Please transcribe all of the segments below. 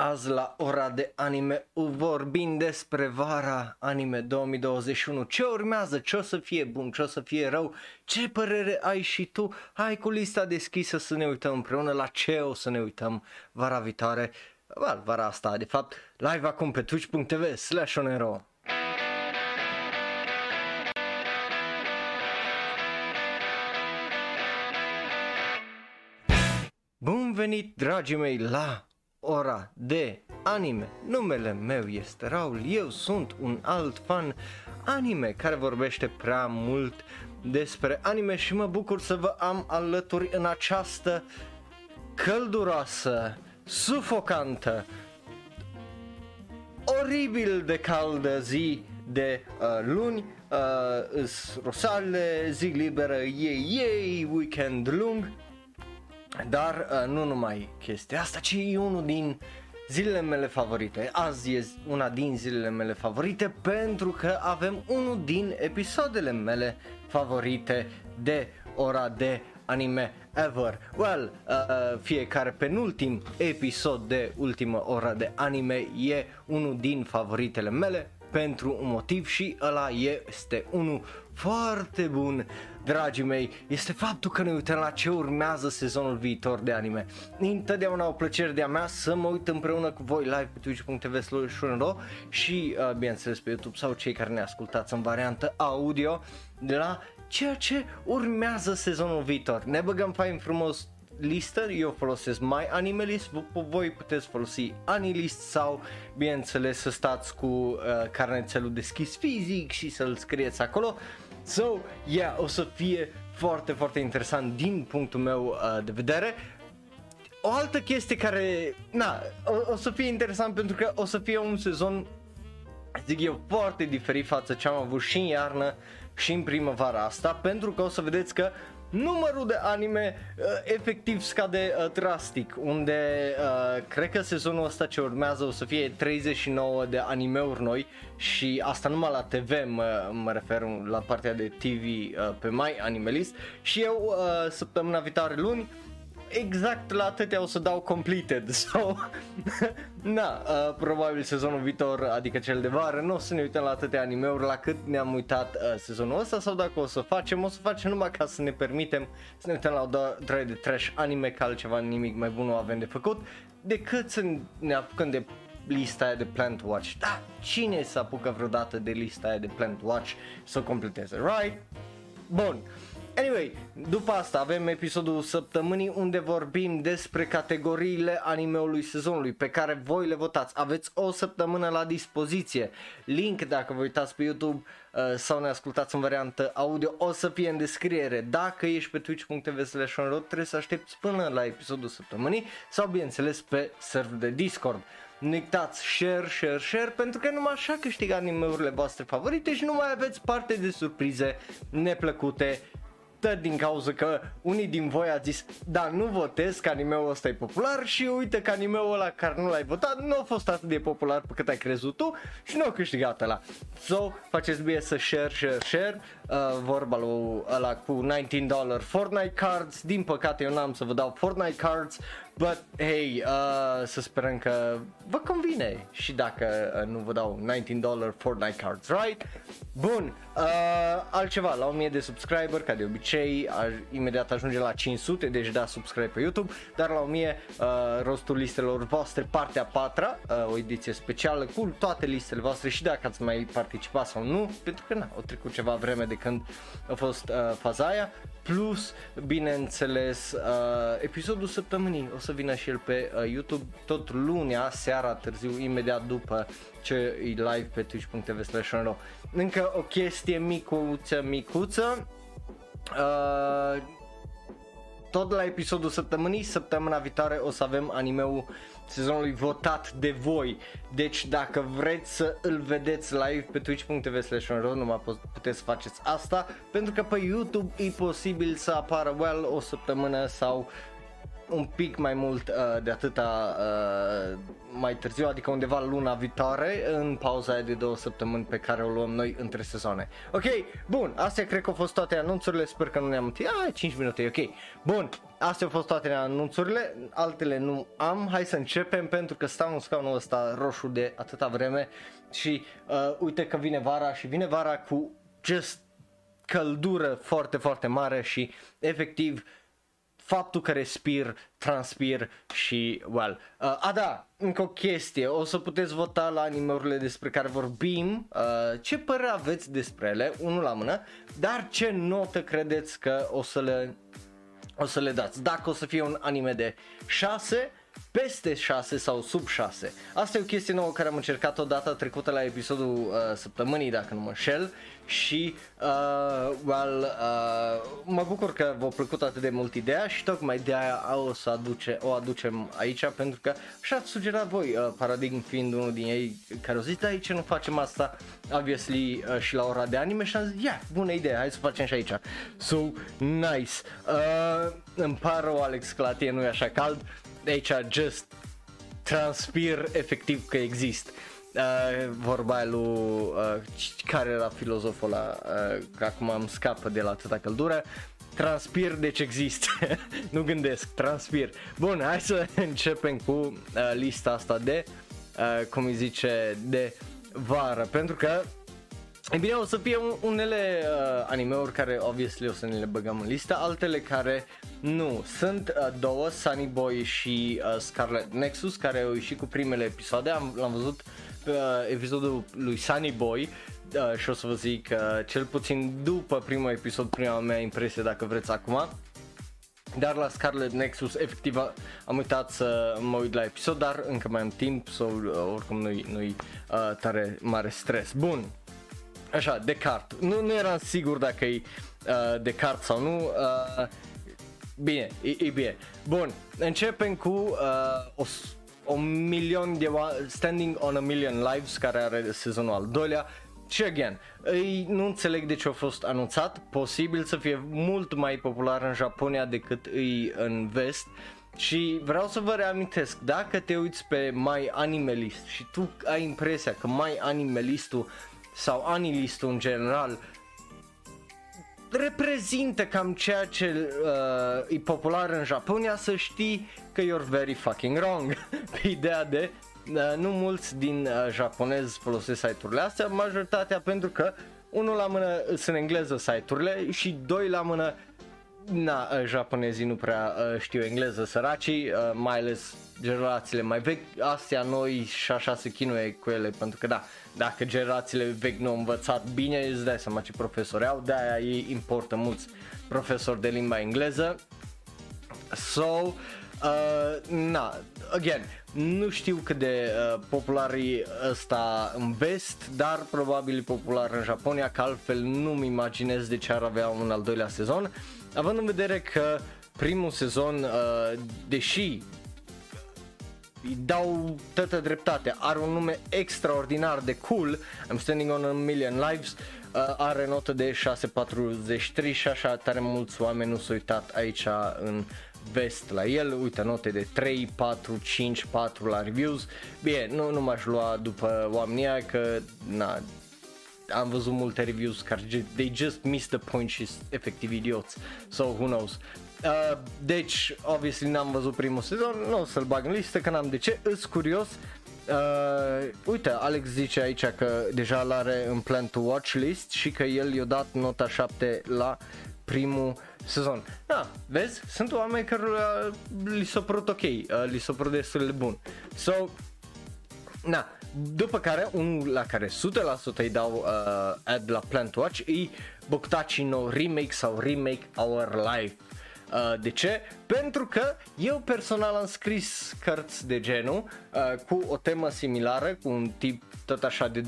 Azi la ora de anime vorbim despre vara anime 2021 Ce urmează, ce o să fie bun, ce o să fie rău? Ce părere ai și tu? Hai cu lista deschisă să ne uităm împreună la ce o să ne uităm vara viitoare. Well, Vara asta, de fapt, live acum pe twitch.tv slash onero. Bun venit, dragii mei, la ora de anime. Numele meu este Raul, eu sunt un alt fan anime care vorbește prea mult despre anime și mă bucur să vă am alături în această călduroasă, sufocantă, oribil de caldă zi de uh, luni, uh, rosale, zi liberă, yay, yay, weekend lung, dar uh, nu numai chestia asta, ci e unul din zilele mele favorite. Azi e una din zilele mele favorite pentru că avem unul din episoadele mele favorite de ora de anime ever. Well, uh, uh fiecare penultim episod de ultimă ora de anime e unul din favoritele mele pentru un motiv și ăla este unul foarte bun, dragii mei, este faptul că ne uităm la ce urmează sezonul viitor de anime. Întotdeauna o plăcere de-a mea să mă uit împreună cu voi live pe twitch.tv și uh, bineînțeles pe YouTube sau cei care ne ascultați în variantă audio de la ceea ce urmează sezonul viitor. Ne băgăm fain frumos listă, eu folosesc My Animalist, voi puteți folosi Anilist sau bineînțeles să stați cu uh, carnețelul deschis fizic și să-l scrieți acolo. So, yeah, o să fie foarte, foarte interesant din punctul meu uh, de vedere. O altă chestie care, na, o, o să fie interesant pentru că o să fie un sezon, zic eu, foarte diferit față ce am avut și în iarnă și în primăvara asta, pentru că o să vedeți că numărul de anime uh, efectiv scade uh, drastic, unde uh, cred că sezonul ăsta ce urmează o să fie 39 de animeuri noi și asta numai la TV mă, mă refer la partea de TV uh, pe My Animalist. Și eu uh, săptămâna viitoare luni exact la atâtea o să dau completed so, na, uh, probabil sezonul viitor, adică cel de vară, nu o să ne uităm la atâtea animeuri la cât ne-am uitat uh, sezonul ăsta sau dacă o să facem, o să facem numai ca să ne permitem să ne uităm la o draie de trash anime, ca altceva nimic mai bun nu avem de făcut, decât să ne apucăm de lista aia de Plant Watch. Da, cine să apucă vreodată de lista aia de Plant Watch să o completeze, right? Bun. Anyway, după asta avem episodul săptămânii unde vorbim despre categoriile animeului sezonului pe care voi le votați. Aveți o săptămână la dispoziție. Link dacă vă uitați pe YouTube uh, sau ne ascultați în variantă audio o să fie în descriere. Dacă ești pe twitch.tv slash trebuie să aștepți până la episodul săptămânii sau bineînțeles pe server de Discord nu uitați share, share, share pentru că numai așa câștig animeurile voastre favorite și nu mai aveți parte de surprize neplăcute dă din cauza că unii din voi a zis da, nu votez că animeul ăsta e popular și uite că animeul ăla care nu l-ai votat nu a fost atât de popular pe cât ai crezut tu și nu a câștigat ăla. So, faceți bine să share, share, share, uh, vorba lui ăla cu 19 Fortnite cards, din păcate eu n-am să vă dau Fortnite cards, But, hey, uh, să sperăm că vă convine. Și dacă uh, nu vă dau 19 Fortnite cards, right? Bun, uh, altceva, la 1000 de subscriber, ca de obicei, a, imediat ajunge la 500, deci da subscribe pe YouTube, dar la 1000 uh, rostul listelor voastre, partea 4 uh, o ediție specială cu toate listele voastre și dacă ați mai participat sau nu, pentru că na, o trecut ceva vreme de când a fost uh, faza aia, plus, bineînțeles, uh, episodul săptămânii. O să vină și el pe uh, YouTube tot lunea, seara târziu, imediat după ce e live pe twitch.tv slash Încă o chestie micuță, micuță, uh, tot la episodul săptămânii, săptămâna viitoare o să avem animeul sezonului votat de voi. Deci dacă vreți să îl vedeți live pe twitch.tv slash nu mai puteți să faceți asta pentru că pe YouTube e posibil să apară well o săptămână sau un pic mai mult uh, de atâta uh, mai târziu, adică undeva luna viitoare, în pauza aia de două săptămâni pe care o luăm noi între sezoane. Ok, bun, astea cred că au fost toate anunțurile, sper că nu ne-am întâlnit. Ah, 5 minute, ok. Bun, astea au fost toate anunțurile, altele nu am. Hai să începem pentru că stau în scaunul ăsta roșu de atâta vreme. Și uh, uite că vine vara și vine vara cu just căldură foarte, foarte mare și efectiv faptul că respir, transpir și, well, uh, a da, încă o chestie, o să puteți vota la animeurile despre care vorbim, uh, ce părere aveți despre ele, unul la mână, dar ce notă credeți că o să le, o să le dați, dacă o să fie un anime de 6 peste 6 sau sub 6. Asta e o chestie nouă care am încercat o dată trecută la episodul uh, săptămânii, dacă nu mă înșel, și uh, well, uh, mă bucur că v-a plăcut atât de mult ideea și tocmai de aia o să aduce, o aducem aici pentru că așa ați sugerat voi, uh, Paradigm fiind unul din ei care au zis, da, aici nu facem asta, obviously, uh, și la ora de anime și am zis, yeah, bună idee, hai să facem și aici. So, nice. Uh, îmi pare rău, Alex, că la tine nu e așa cald, aici just transpir efectiv că există. Uh, vorba aia lui uh, care era filozoful ăla, uh, că acum am scapă de la atâta căldură, transpir deci există, nu gândesc, transpir. Bun, hai să începem cu uh, lista asta de, uh, cum îi zice, de vară, pentru că E bine, o să fie unele uh, anime-uri care obviously o să ne le băgăm în listă, altele care nu. Sunt uh, două, Sunny Boy și uh, Scarlet Nexus, care au ieșit cu primele episoade, am, l-am văzut uh, episodul lui Sunny Boy uh, și o să vă zic uh, cel puțin după primul episod, prima mea impresie dacă vreți acum. Dar la Scarlet Nexus efectiv am uitat să mă uit la episod, dar încă mai am timp, sau so, uh, oricum nu-i, nu-i uh, tare mare stres. Bun, așa, Descartes. Nu, nu eram sigur dacă e uh, Descartes sau nu. Uh, bine, e, e bine. Bun, începem cu uh, o, o milion de Standing on a Million Lives care are sezonul al doilea. Și again, îi, nu înțeleg de ce a fost anunțat, posibil să fie mult mai popular în Japonia decât îi în vest și vreau să vă reamintesc, dacă te uiți pe My Animalist și tu ai impresia că My Animalistul sau anilistul în general reprezintă cam ceea ce uh, e popular în Japonia să știi că you're very fucking wrong. Pe ideea de uh, nu mulți din uh, japonezi folosesc site-urile astea, majoritatea pentru că unul la mână sunt în engleză site-urile și doi la mână na, uh, japonezii nu prea uh, știu engleză săracii, uh, mai ales generațiile mai vechi, astea noi și așa se chinuie cu ele pentru că da, dacă generațiile vechi nu au învățat bine, îți dai seama ce profesori au, de-aia ei importă mulți profesori de limba engleză. So, uh, na, again, nu știu cât de uh, popular e ăsta în vest, dar probabil e popular în Japonia, că altfel nu-mi imaginez de ce ar avea un al doilea sezon, având în vedere că primul sezon, uh, deși îi dau toată dreptate, are un nume extraordinar de cool, I'm Standing on a Million Lives, uh, are notă de 6.43 și așa tare mulți oameni nu s-au uitat aici în vest la el, uite note de 3, 4, 5, 4 la reviews, bine, nu, nu m-aș lua după oamenii aia că na, am văzut multe reviews care they just missed the point și efectiv idioți, so who knows. Uh, deci, obviously n-am văzut primul sezon, nu o să-l bag în listă că n-am de ce, îs curios. Uh, uite, Alex zice aici că deja l-are în plan to watch list și că el i-a dat nota 7 la primul sezon. Da, vezi? Sunt oameni care uh, li s-a părut ok, uh, li s-a părut destul de bun. So, na, după care, unul la care 100% îi dau uh, ad la Plant Watch e Boktachi no Remake sau Remake Our Life. Uh, de ce? Pentru că eu personal am scris cărți de genul uh, cu o temă similară, cu un tip tot așa de 26-28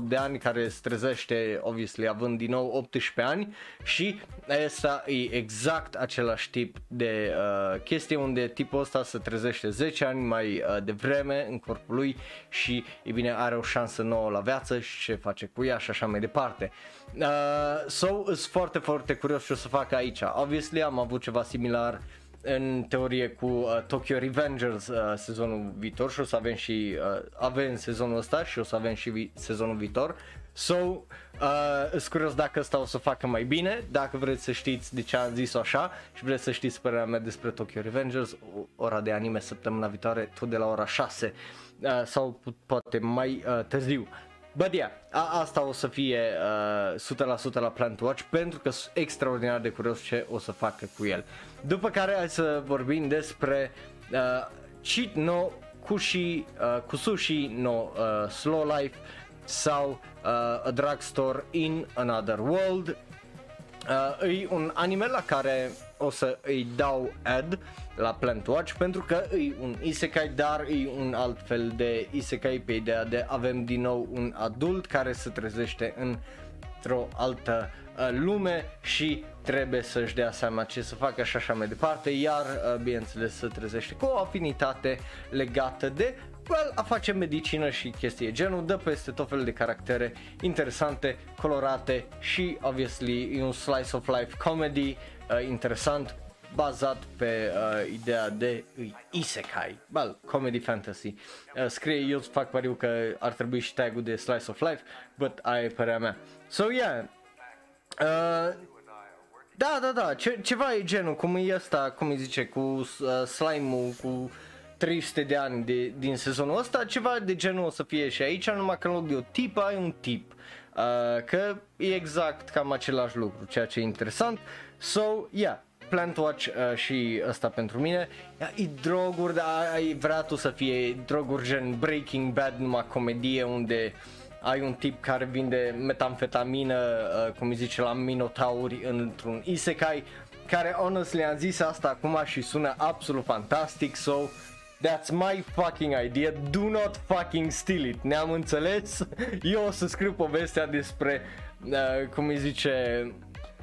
de ani care se trezește, obviously, având din nou 18 ani și asta e exact același tip de uh, chestie unde tipul ăsta se trezește 10 ani mai uh, devreme în corpul lui și, e bine, are o șansă nouă la viață și ce face cu ea și așa mai departe. Uh, so, sunt foarte, foarte curios ce o să fac aici. Obviously am avut ceva similar în teorie cu uh, Tokyo Revengers uh, sezonul viitor și o să avem și uh, avem sezonul ăsta și o să avem și vi- sezonul viitor. So, uh, sunt curios dacă ăsta o să facă mai bine, dacă vreți să știți de ce am zis așa și vreți să știți părerea mea despre Tokyo Revengers, ora de anime săptămâna viitoare, tot de la ora 6 uh, sau poate mai uh, târziu. But yeah, a- asta o să fie uh, 100% la Plan to Watch pentru că sunt extraordinar de curios ce o să facă cu el. După care hai să vorbim despre uh, Cheat no Kushi, uh, Kusushi no uh, Slow Life sau uh, A Drugstore in Another World. Uh, e un anime la care o să îi dau ad la Plant Watch pentru că e un isekai dar e un alt fel de isekai pe ideea de avem din nou un adult care se trezește într-o altă uh, lume și trebuie să-și dea seama ce să facă și așa mai departe, iar uh, bineînțeles se trezește cu o afinitate legată de well, a face medicină și chestii genul, dă peste tot felul de caractere interesante, colorate și obviously e un slice of life comedy uh, interesant bazat pe uh, ideea de uh, isekai, well, comedy fantasy. Uh, scrie, eu îți fac pariu că ar trebui și tag-ul de slice of life, but aia e părerea mea. So yeah, uh, da, da, da, Ce, ceva e genul, cum e ăsta, cum îi zice, cu uh, slime-ul, cu 300 de ani de, din sezonul ăsta, ceva de genul o să fie și aici, numai că în loc de o tip ai un tip. Uh, că e exact cam același lucru, ceea ce e interesant. So, yeah, Plant Watch uh, și ăsta pentru mine. E droguri, dar ai vrea tu să fie droguri gen Breaking Bad, numai comedie unde ai un tip care vinde metamfetamină, uh, cum îi zice, la Minotauri într-un isekai, care honestly am zis asta acum și sună absolut fantastic, so That's my fucking idea, do not fucking steal it, ne-am înțeles? Eu o să scriu povestea despre, uh, cum îi zice,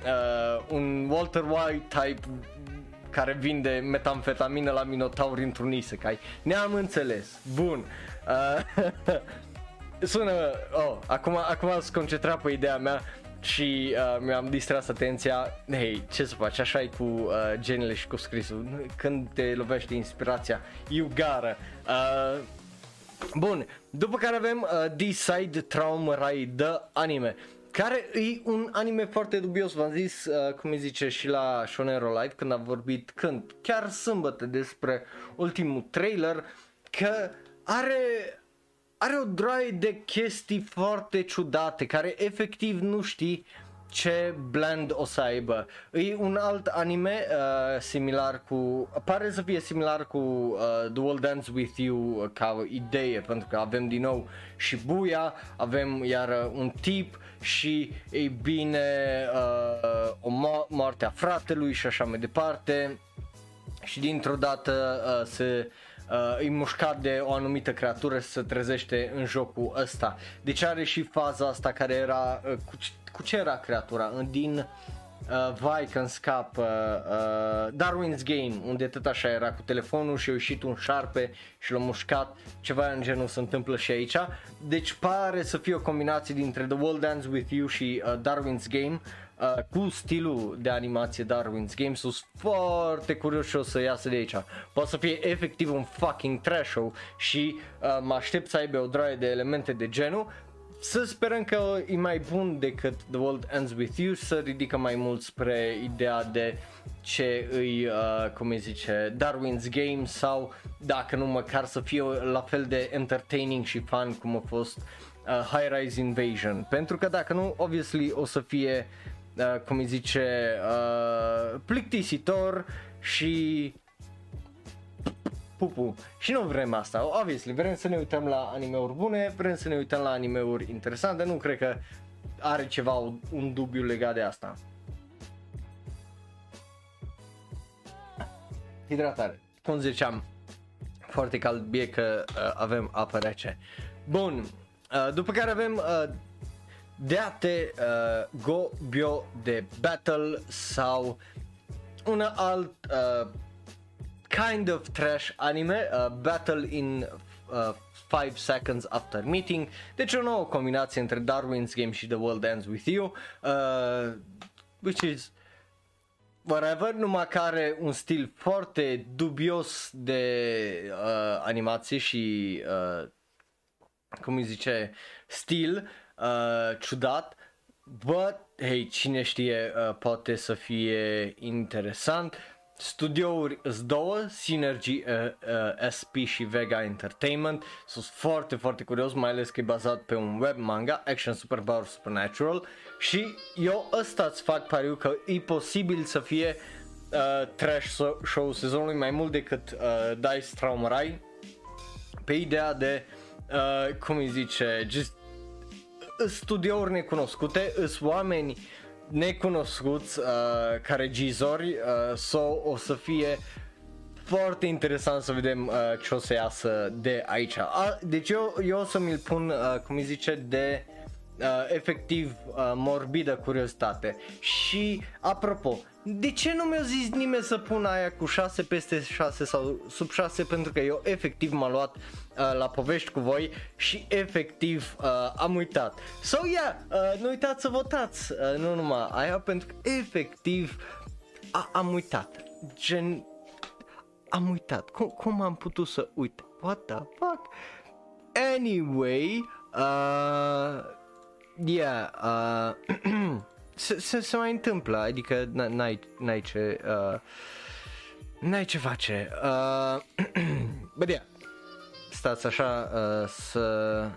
uh, un Walter White type care vinde metamfetamină la Minotauri într-un isekai. Ne-am înțeles. Bun. Uh, sună, oh, acum, acum să concentra pe ideea mea și uh, mi-am distras atenția, hei, ce să faci, așa e cu uh, genele și cu scrisul, când te lovește inspirația, you gotta. Uh, bun, după care avem uh, Decide Trauma Rai The Anime, care e un anime foarte dubios, v-am zis, uh, cum îi zice și la Shonero Live, când a vorbit, când, chiar sâmbătă despre ultimul trailer, că are are o droaie de chestii foarte ciudate care efectiv nu știi ce blend o să aibă. E un alt anime uh, similar cu, pare să fie similar cu uh, The World Dance With You ca idee, pentru că avem din nou și buia, avem iar uh, un tip și ei bine uh, o mo- moarte a fratelui și așa mai departe și dintr-o dată uh, se uh, e mușcat de o anumită creatură să se trezește în jocul ăsta. Deci are și faza asta care era, uh, cu, cu ce era creatura? Din uh, vai când scap uh, uh, Darwin's Game unde tot așa era cu telefonul și a ieșit un șarpe și l-a mușcat ceva în genul se întâmplă și aici deci pare să fie o combinație dintre The World Dance With You și uh, Darwin's Game uh, cu stilul de animație Darwin's Game sunt foarte curios și o să iasă de aici. Poate să fie efectiv un fucking trash show și uh, mă aștept să aibă o droaie de elemente de genul. Să sperăm că e mai bun decât The World Ends With You, să ridică mai mult spre ideea de ce îi, uh, cum îi zice, Darwin's Game sau dacă nu măcar să fie la fel de entertaining și fun cum a fost uh, High Rise Invasion. Pentru că dacă nu, obviously o să fie uh, cum îi zice, uh, plictisitor și pupu. Și nu vrem asta, obviously, vrem să ne uităm la animeuri bune, vrem să ne uităm la animeuri interesante, nu cred că are ceva, un dubiu legat de asta. Hidratare, cum ziceam, foarte cald, bie că uh, avem apă rece. Bun, uh, după care avem uh, Deate uh, Go Bio de Battle sau un alt uh, kind of trash anime, uh, Battle in 5 uh, Seconds After Meeting, deci o nouă combinație între Darwin's Game și The World Ends With You, uh, which is whatever, numai care un stil foarte dubios de uh, animație și uh, cum îi zice, stil uh, ciudat, but, hey, cine știe, uh, poate să fie interesant. Studiouri îs două, Synergy uh, uh, SP și Vega Entertainment. Sunt foarte, foarte curios, mai ales că e bazat pe un web manga, Action Superpower Supernatural. Și eu ăsta îți fac pariu că e posibil să fie uh, trash show sezonului mai mult decât uh, Dice Traumarai pe ideea de, uh, cum îi zice, just studiouri necunoscute, îs oameni necunoscuți uh, ca regizori, uh, so o să fie foarte interesant să vedem uh, ce o să iasă de aici. A, deci eu, eu o să mi-l pun, uh, cum îi zice, de uh, efectiv uh, morbidă curiozitate. Și apropo, de ce nu mi-a zis nimeni să pun aia cu 6 peste 6 sau sub 6 pentru că eu efectiv m-am luat uh, la povești cu voi și efectiv uh, am uitat. So yeah, uh, nu uitați să votați, uh, nu numai aia pentru că efectiv a- am uitat. Gen am uitat. Cum, cum am putut să uit? What the fuck? Anyway, uh, yeah, uh, se, se, se mai întâmplă, adică n-ai, n-ai ce, uh, n-ai ce face. Uh, Bă, yeah. stați așa uh, să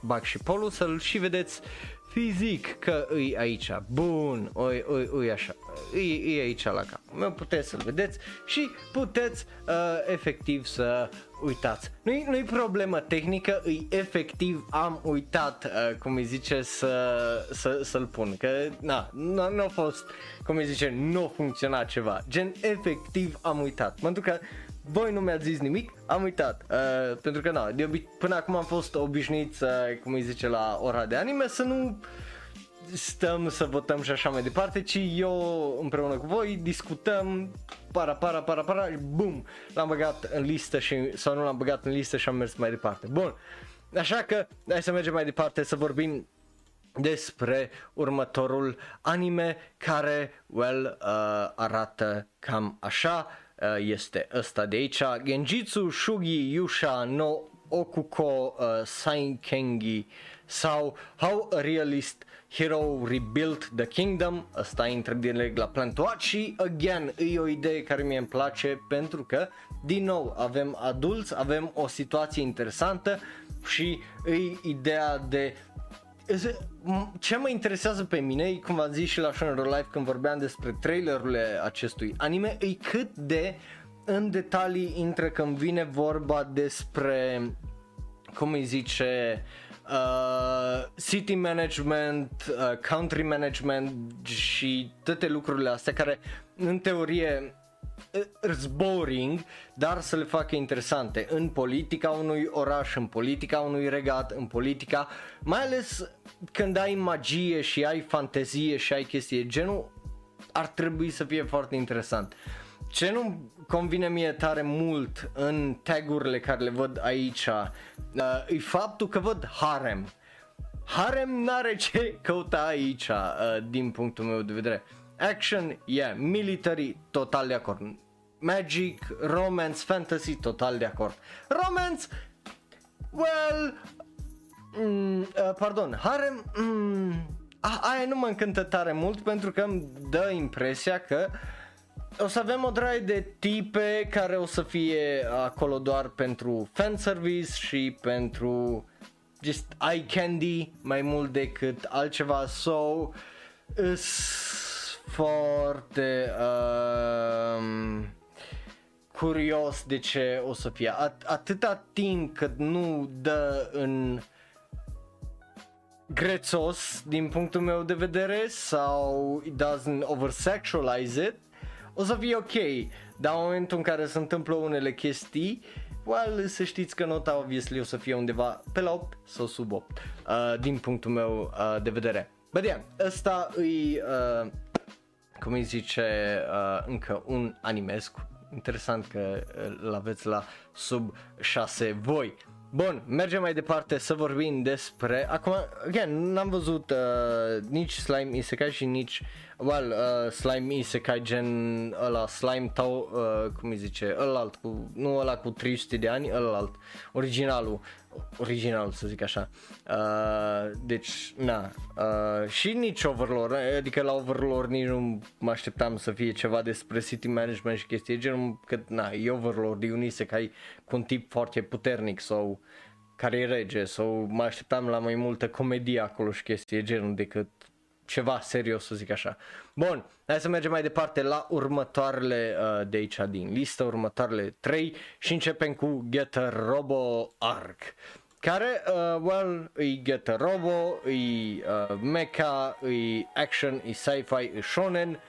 bag și polul să-l și vedeți fizic că îi aici, bun, oi, oi, oi așa, îi, îi aici la cap. Mă puteți să-l vedeți și puteți uh, efectiv să uitați. Nu-i, nu-i problemă tehnică, îi efectiv am uitat, uh, cum îi zice, să, să, să-l pun, că na, nu, nu a fost, cum îi zice, nu a funcționat ceva, gen efectiv am uitat, pentru că voi nu mi-ați zis nimic, am uitat. Uh, pentru că na, de obi- până acum am fost obișnuit să, cum îi zice, la ora de anime să nu stăm să votăm și așa mai departe, ci eu împreună cu voi discutăm para, para, para, para, bum, l-am băgat în listă și, sau nu l-am băgat în listă și am mers mai departe. Bun, așa că hai să mergem mai departe să vorbim despre următorul anime care, well, uh, arată cam așa. Uh, este ăsta de aici, Genjitsu Shugi Yusha no Okuko uh, Sainkengi sau How a Realist Hero Rebuilt the Kingdom, ăsta intră direct la plan și again, e o idee care mie îmi place pentru că din nou avem adulți, avem o situație interesantă și e ideea de ce mă interesează pe mine, cum v-am zis și la Shonero Live când vorbeam despre trailerurile acestui anime, e cât de în detalii intră când vine vorba despre, cum îi zice, uh, city management, uh, country management și toate lucrurile astea care în teorie boring, dar să le facă interesante în politica unui oraș, în politica unui regat, în politica, mai ales când ai magie și ai fantezie și ai chestii genul, ar trebui să fie foarte interesant. Ce nu convine mie tare mult în tagurile care le văd aici uh, e faptul că văd harem. Harem n-are ce căuta aici uh, din punctul meu de vedere. Action, yeah, military, total de acord. Magic, romance, fantasy, total de acord. Romance, well, mm, uh, pardon, harem, mm, a, aia nu mă încântă tare mult pentru că îmi dă impresia că o să avem o draie de tipe care o să fie acolo doar pentru fanservice și pentru just eye candy mai mult decât altceva. So foarte uh, curios de ce o să fie. At- atâta timp cât nu dă în grețos din punctul meu de vedere sau it doesn't oversexualize it o să fie ok, dar în momentul în care se întâmplă unele chestii well, să știți că nota obviously o să fie undeva pe la 8 sau sub 8 uh, din punctul meu uh, de vedere. But yeah, ăsta îi, uh, cum îi zice, uh, încă un animesc. Interesant că uh, îl aveți la sub 6 voi. Bun, mergem mai departe să vorbim despre... Acum, again, n-am văzut uh, nici Slime Isekai și nici well, uh, slime isekai gen ăla, slime tau, uh, cum îi zice, ălalt, cu, nu ăla cu 300 de ani, ălalt, originalul, original să zic așa. Uh, deci, na, uh, și nici Overlord, adică la Overlord nici nu mă așteptam să fie ceva despre city management și chestii genul, că na, e Overlord, e un isekai cu un tip foarte puternic sau care e rege sau mă așteptam la mai multă comedie acolo și chestii genul decât ceva serios să zic așa. Bun, hai să mergem mai departe la următoarele uh, de aici din listă, următoarele 3 și începem cu Get a Robo Arc care, uh, well, îi Get a Robo, îi uh, mecha, îi action, îi sci-fi, îi shonen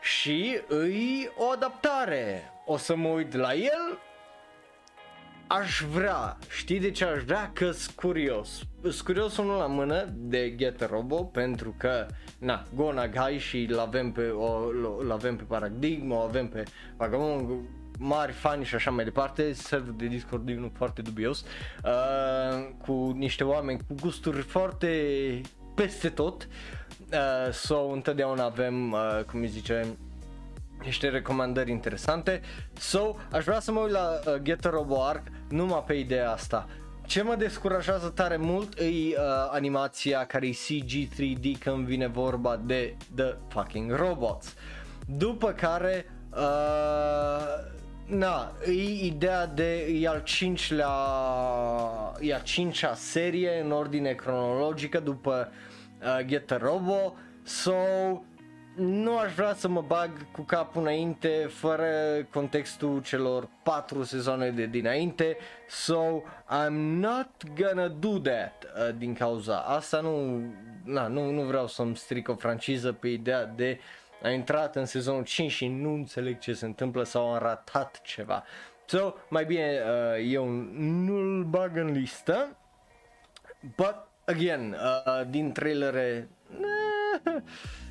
și îi o adaptare. O să mă uit la el aș vrea, știi de ce aș vrea? că sunt curios. Sunt curios unul la mână de Get Robo pentru că, na, Go Nagai și l-avem pe, o, l-avem pe Paradigm, o avem pe Vagabond, mari fani și așa mai departe, serverul de Discord e unul foarte dubios, uh, cu niște oameni cu gusturi foarte peste tot, uh, so întotdeauna avem, uh, cum îi zice, niște recomandări interesante. So, aș vrea să mă uit la uh, Get a Robo Arc numai pe ideea asta. Ce mă descurajează tare mult e uh, animația care e CG 3D când vine vorba de The Fucking Robots. După care, uh, na, e ideea de, e al cincilea, e a cincea serie în ordine cronologică după uh, Get a Robo. So, nu aș vrea să mă bag cu capul înainte fără contextul celor patru sezoane de dinainte. So I'm not gonna do that uh, din cauza asta. Nu, na, nu, nu vreau să-mi stric o franciză pe ideea de a intrat în sezonul 5 și nu înțeleg ce se întâmplă sau am ratat ceva. So mai bine uh, eu nu-l bag în listă but again uh, din trailere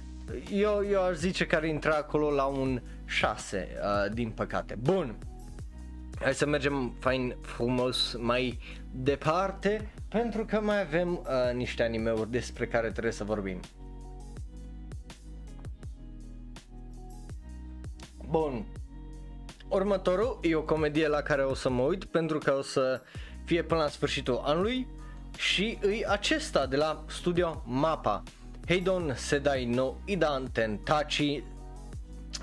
eu, eu aș zice că ar intra acolo la un 6, uh, din păcate. Bun, hai să mergem fain frumos mai departe, pentru că mai avem uh, niște animeuri despre care trebuie să vorbim. Bun, următorul e o comedie la care o să mă uit pentru că o să fie până la sfârșitul anului și îi acesta de la studio Mapa. Heidon Sedai no Idan Tachi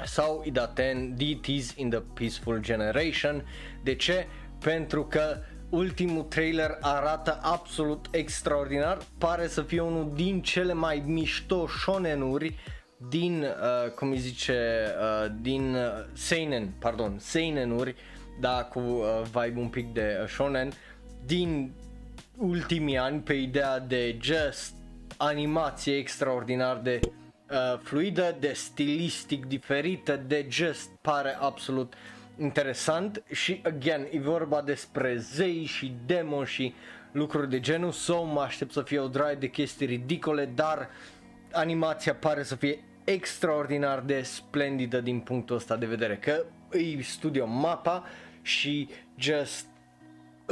sau Idaten Deities in the Peaceful Generation. De ce? Pentru că ultimul trailer arată absolut extraordinar, pare să fie unul din cele mai mișto shonenuri din, uh, cum îi zice, uh, din uh, seinen, pardon, seinenuri, da, cu uh, vibe un pic de uh, shonen, din ultimii ani pe ideea de just animație extraordinar de uh, fluidă, de stilistic diferită, de just pare absolut interesant și again e vorba despre zei și demon și lucruri de genul so mă aștept să fie o draie de chestii ridicole dar animația pare să fie extraordinar de splendidă din punctul ăsta de vedere că e studio Mapa și just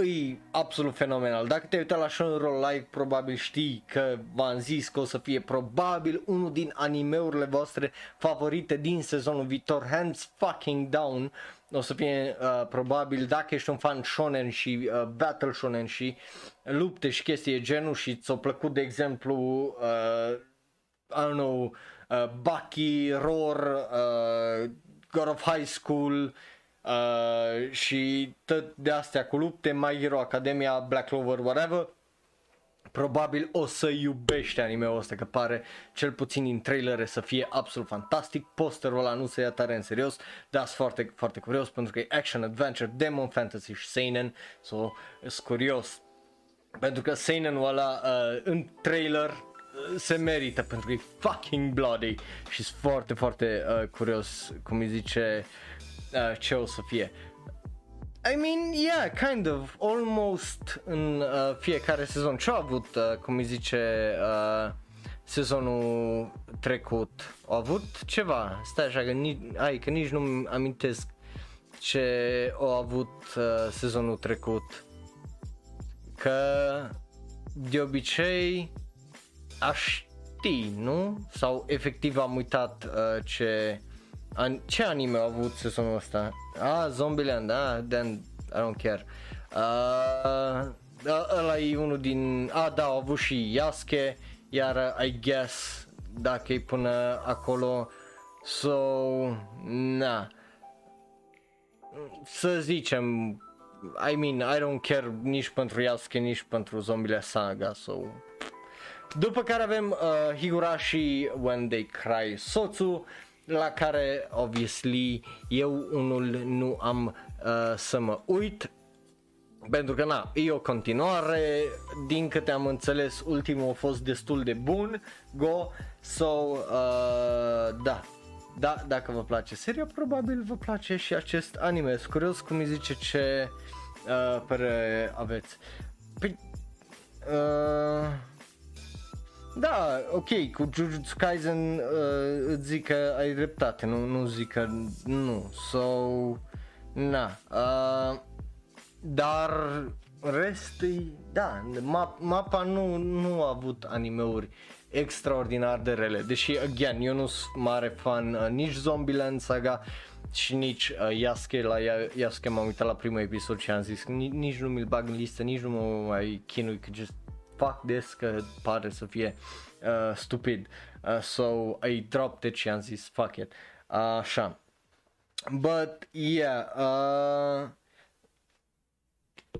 e absolut fenomenal. Dacă te-ai uitat la Shonro Live, probabil știi că v-am zis că o să fie probabil unul din animeurile voastre favorite din sezonul viitor, hands fucking down. O să fie uh, probabil dacă ești un fan shonen și uh, battle shonen și lupte și chestii genul și ți-a plăcut de exemplu uh, I don't know uh, Bucky, Roar, uh, God of High School, uh, și tot de astea cu lupte, My Hero Academia, Black Clover, whatever, probabil o să iubești anime-ul ăsta, că pare cel puțin din trailere să fie absolut fantastic, posterul ăla nu se ia tare în serios, dar sunt foarte, foarte curios pentru că e action, adventure, demon, fantasy și seinen, so, sunt curios pentru că seinen-ul ăla uh, în trailer uh, se merită pentru că e fucking bloody. Și sunt foarte, foarte uh, curios cum îi zice uh, ce o să fie. I mean, yeah, kind of, almost în uh, fiecare sezon. Ce-a avut, uh, cum îi zice, uh, sezonul trecut? Au avut ceva, stai așa, că nici, ai, că nici nu amintesc ce au avut uh, sezonul trecut. Că de obicei aș știi, nu? Sau efectiv am uitat uh, ce, an, ce anime a avut sezonul ăsta? Ah, Zombieland, da, then I don't care. Uh, ăla e unul din, a ah, da, a avut și Yasuke, iar I guess dacă e până acolo, so, na, să zicem, I mean, I don't care nici pentru Yasuke, nici pentru Zombie Saga, so... După care avem uh, Higurashi When They Cry Sotsu, la care, obviously, eu unul nu am uh, să mă uit, pentru că, na, e o continuare, din câte am înțeles, ultimul a fost destul de bun, go, so, uh, da, da, dacă vă place seria, probabil vă place și acest anime. Sunt curios cum îi zice ce uh, părere aveți. Păi, uh, da, ok, cu Jujutsu Kaisen uh, îți zic că ai dreptate, nu, nu zic că nu, so, na, uh, dar restul, da, map, mapa nu, nu a avut animeuri extraordinar de rele, deși, again, eu nu sunt mare fan uh, nici Zombieland Saga și nici uh, Yasuke, la Yasuke m-am uitat la primul episod și am zis nici, nici nu mi-l bag în listă, nici nu mă mai chinui că just fuck this că pare să fie uh, stupid. Uh, so I dropped it și am zis fuck it. Uh, așa. But yeah, uh,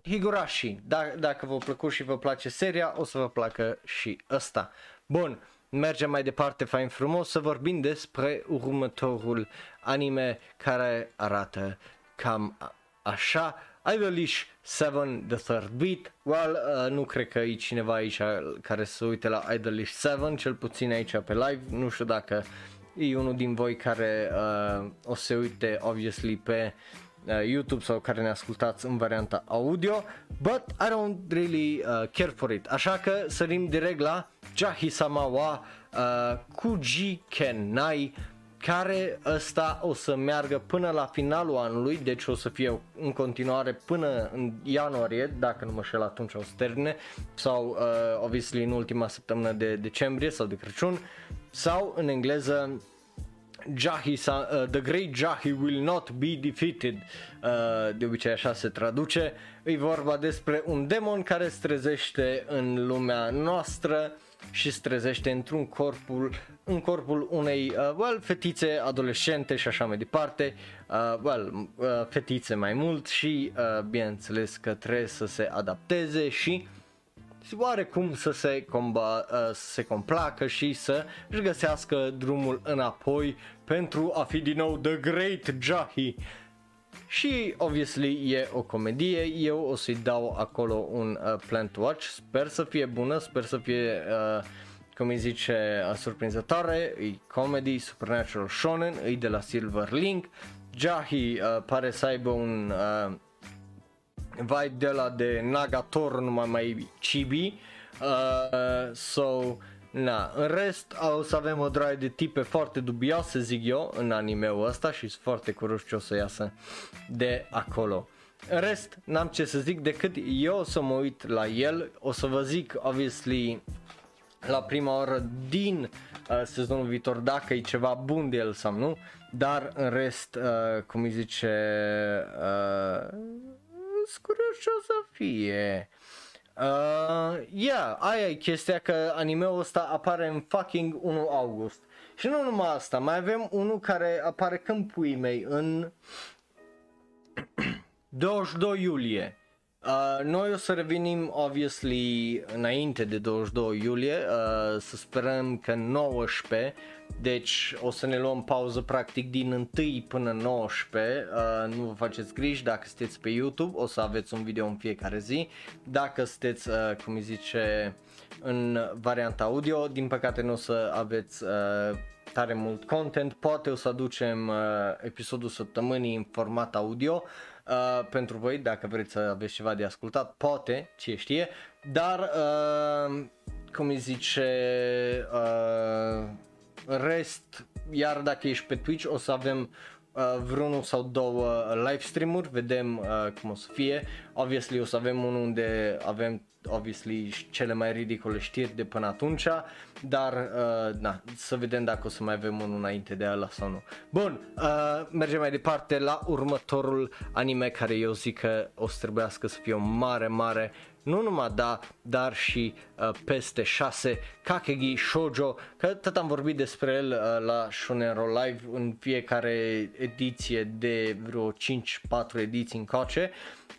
Higurashi, da, dacă vă plăcut și vă place seria, o să vă placă și ăsta. Bun, mergem mai departe fain frumos să vorbim despre următorul anime care arată cam așa. Idolish 7 The Third Beat? Well, uh, nu cred că e cineva aici care să uite la Idolish 7 Cel puțin aici pe live. Nu știu dacă e unul din voi care uh, o să uite obviously pe uh, YouTube sau care ne ascultați în varianta audio But I don't really uh, care for it. Așa că sărim direct la Jahisama wa uh, Kuji Kenai care ăsta o să meargă până la finalul anului, deci o să fie în continuare până în ianuarie, dacă nu mă șel atunci o să termine, sau uh, obviously în ultima săptămână de decembrie sau de Crăciun, sau în engleză Jahi, uh, The Great Jahi will not be defeated, uh, de obicei așa se traduce, e vorba despre un demon care se trezește în lumea noastră, și se trezește într-un corpul, în corpul unei uh, well, fetițe adolescente și așa mai departe, uh, well, uh, fetițe mai mult și uh, bineînțeles că trebuie să se adapteze și oarecum să se, comba, uh, să se complacă și să își găsească drumul înapoi pentru a fi din nou The Great Jahi. Și, obviously, e o comedie, eu o să-i dau acolo un uh, plan to watch, sper să fie bună, sper să fie, uh, cum îi zice, uh, surprinzătoare, e comedy, supernatural shonen, e de la Silver Link, Jahi uh, pare să aibă un uh, vibe de la de Nagator, numai mai chibi, uh, so Na, în rest o să avem o draie de tipe foarte dubioase, zic eu, în anime-ul ăsta și sunt foarte curios ce o să iasă de acolo. În rest, n-am ce să zic decât eu o să mă uit la el, o să vă zic, obviously, la prima oră din uh, sezonul viitor dacă e ceva bun de el sau nu, dar în rest, uh, cum îi zice, uh, curios ce o să fie. Uh, yeah, aia e chestia că animeul ăsta apare în fucking 1 august. Și nu numai asta, mai avem unul care apare când pui mei în 22 iulie. Uh, noi o să revenim, obviously, înainte de 22 iulie, uh, să sperăm că 19, deci o să ne luăm pauză practic din 1 până 19, uh, nu vă faceți griji, dacă sunteți pe YouTube o să aveți un video în fiecare zi, dacă sunteți, uh, cum îi zice, în varianta audio, din păcate nu o să aveți uh, tare mult content, poate o să aducem uh, episodul săptămânii în format audio, uh, pentru voi dacă vreți să aveți ceva de ascultat, poate, ce știe, dar uh, cum îi zice uh, rest, iar dacă ești pe Twitch o să avem uh, vreunul sau două live stream-uri, vedem uh, cum o să fie. Obviously o să avem unul unde avem obviously cele mai ridicole știri de până atunci, dar uh, na, să vedem dacă o să mai avem unul înainte de ala sau nu. Bun, uh, mergem mai departe la următorul anime care eu zic că o să trebuiască să fie o mare, mare nu numai da, dar și uh, peste 6 Kakegi Shoujo, că tot am vorbit despre el uh, la Shonero Live în fiecare ediție de vreo 5-4 ediții încoace.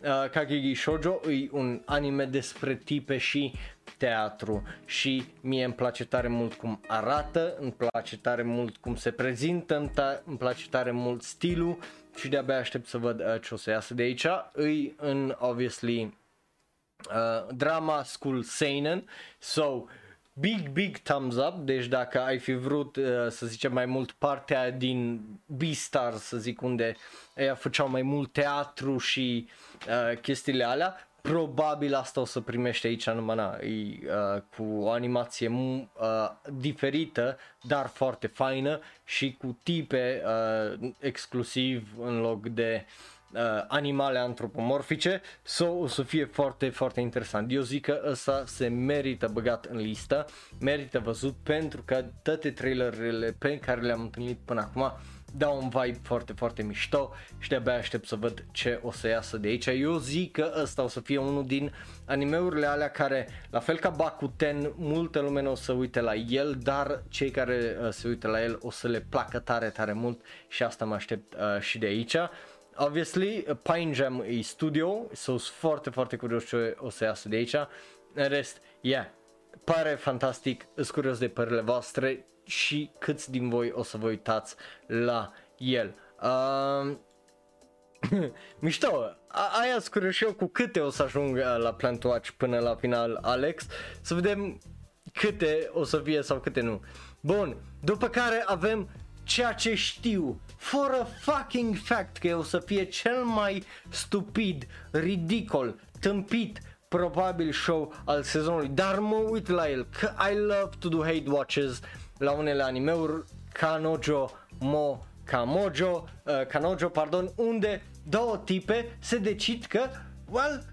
Uh, Kakegi Shoujo e un anime despre tipe și teatru și mie îmi place tare mult cum arată, îmi place tare mult cum se prezintă, îmi, ta- îmi place tare mult stilul și de-abia aștept să văd uh, ce o să iasă de aici. Îi în, obviously, uh, drama school seinen, so big big thumbs up, deci dacă ai fi vrut uh, să zicem mai mult partea din B-Star să zic unde ea făceau mai mult teatru și uh, chestiile alea, probabil asta o să primește aici numai na, e, uh, cu o animație uh, diferită, dar foarte faină și cu tipe uh, exclusiv în loc de uh, uh, animale antropomorfice so o să fie foarte, foarte interesant. Eu zic că ăsta se merită băgat în listă, merită văzut pentru că toate trailerele pe care le-am întâlnit până acum dau un vibe foarte, foarte mișto și de-abia aștept să văd ce o să iasă de aici. Eu zic că ăsta o să fie unul din animeurile alea care, la fel ca Bakuten, multă lume nu o să uite la el, dar cei care uh, se uită la el o să le placă tare, tare mult și asta mă aștept uh, și de aici. Obviously, Pine Jam e studio, so sunt foarte, foarte curios ce o să iasă de aici. În rest, yeah, pare fantastic, sunt curios de părerile voastre și câți din voi o să vă uitați la el. Uh, Mișto, A- aia sunt curios și eu cu câte o să ajung uh, la Plant Watch până la final, Alex, să vedem câte o să fie sau câte nu. Bun, după care avem ceea ce știu for a fucking fact că o să fie cel mai stupid, ridicol, tâmpit, probabil show al sezonului, dar mă uit la el, că I love to do hate watches la unele animeuri, Kanojo Mo Kamojo, uh, Kanojo, pardon, unde două tipe se decid că, well,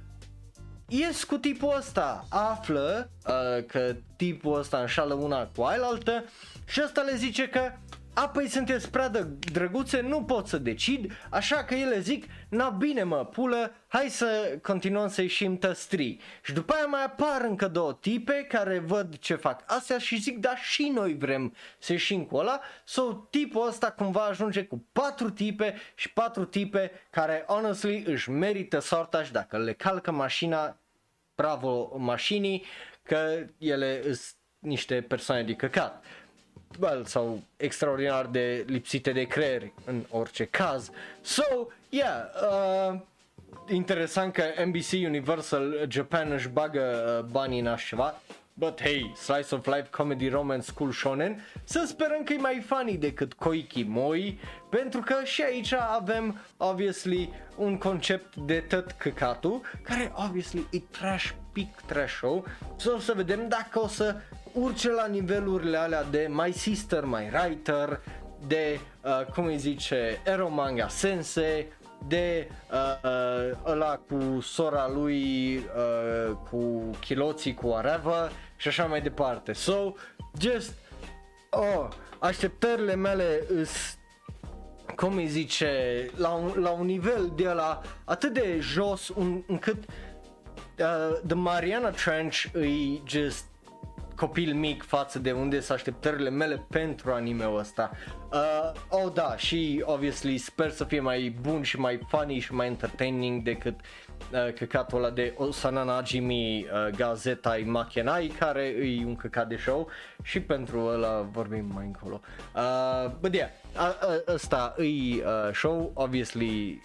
ies cu tipul ăsta, află uh, că tipul ăsta înșală una cu ailaltă și ăsta le zice că a, păi sunteți prea drăguțe, nu pot să decid, așa că ele zic, na bine mă, pulă, hai să continuăm să ieșim tăstri. Și după aia mai apar încă două tipe care văd ce fac astea și zic, da și noi vrem să ieșim cu ăla. So, tipul ăsta cumva ajunge cu patru tipe și patru tipe care, honestly, își merită sorta și dacă le calcă mașina, bravo mașinii, că ele sunt niște persoane de căcat well, sau extraordinar de lipsite de creier în orice caz. So, yeah, uh, interesant că NBC Universal Japan își bagă uh, banii în așa ceva. But hey, slice of life comedy romance school shonen, să sperăm că e mai funny decât Koiki Moi, pentru că și aici avem obviously un concept de tot căcatul, care obviously e trash, pic trash show, so să vedem dacă o să urce la nivelurile alea de My Sister, My Writer, de, uh, cum îi zice, Ero Manga Sense, de uh, uh, ăla cu sora lui, uh, cu chiloții, cu whatever și așa mai departe. So, just, oh, așteptările mele îs cum îi zice, la un, la un nivel de la atât de jos un, încât uh, The Mariana Trench e just copil mic față de unde sunt așteptările mele pentru anime-ul ăsta. Uh, oh da, și obviously sper să fie mai bun și mai funny și mai entertaining decât uh, căcatul ăla de Osana Najimi uh, Gazetai Makenai care e un căcat de show și pentru ăla vorbim mai încolo. Uh, but yeah, ăsta e uh, show, obviously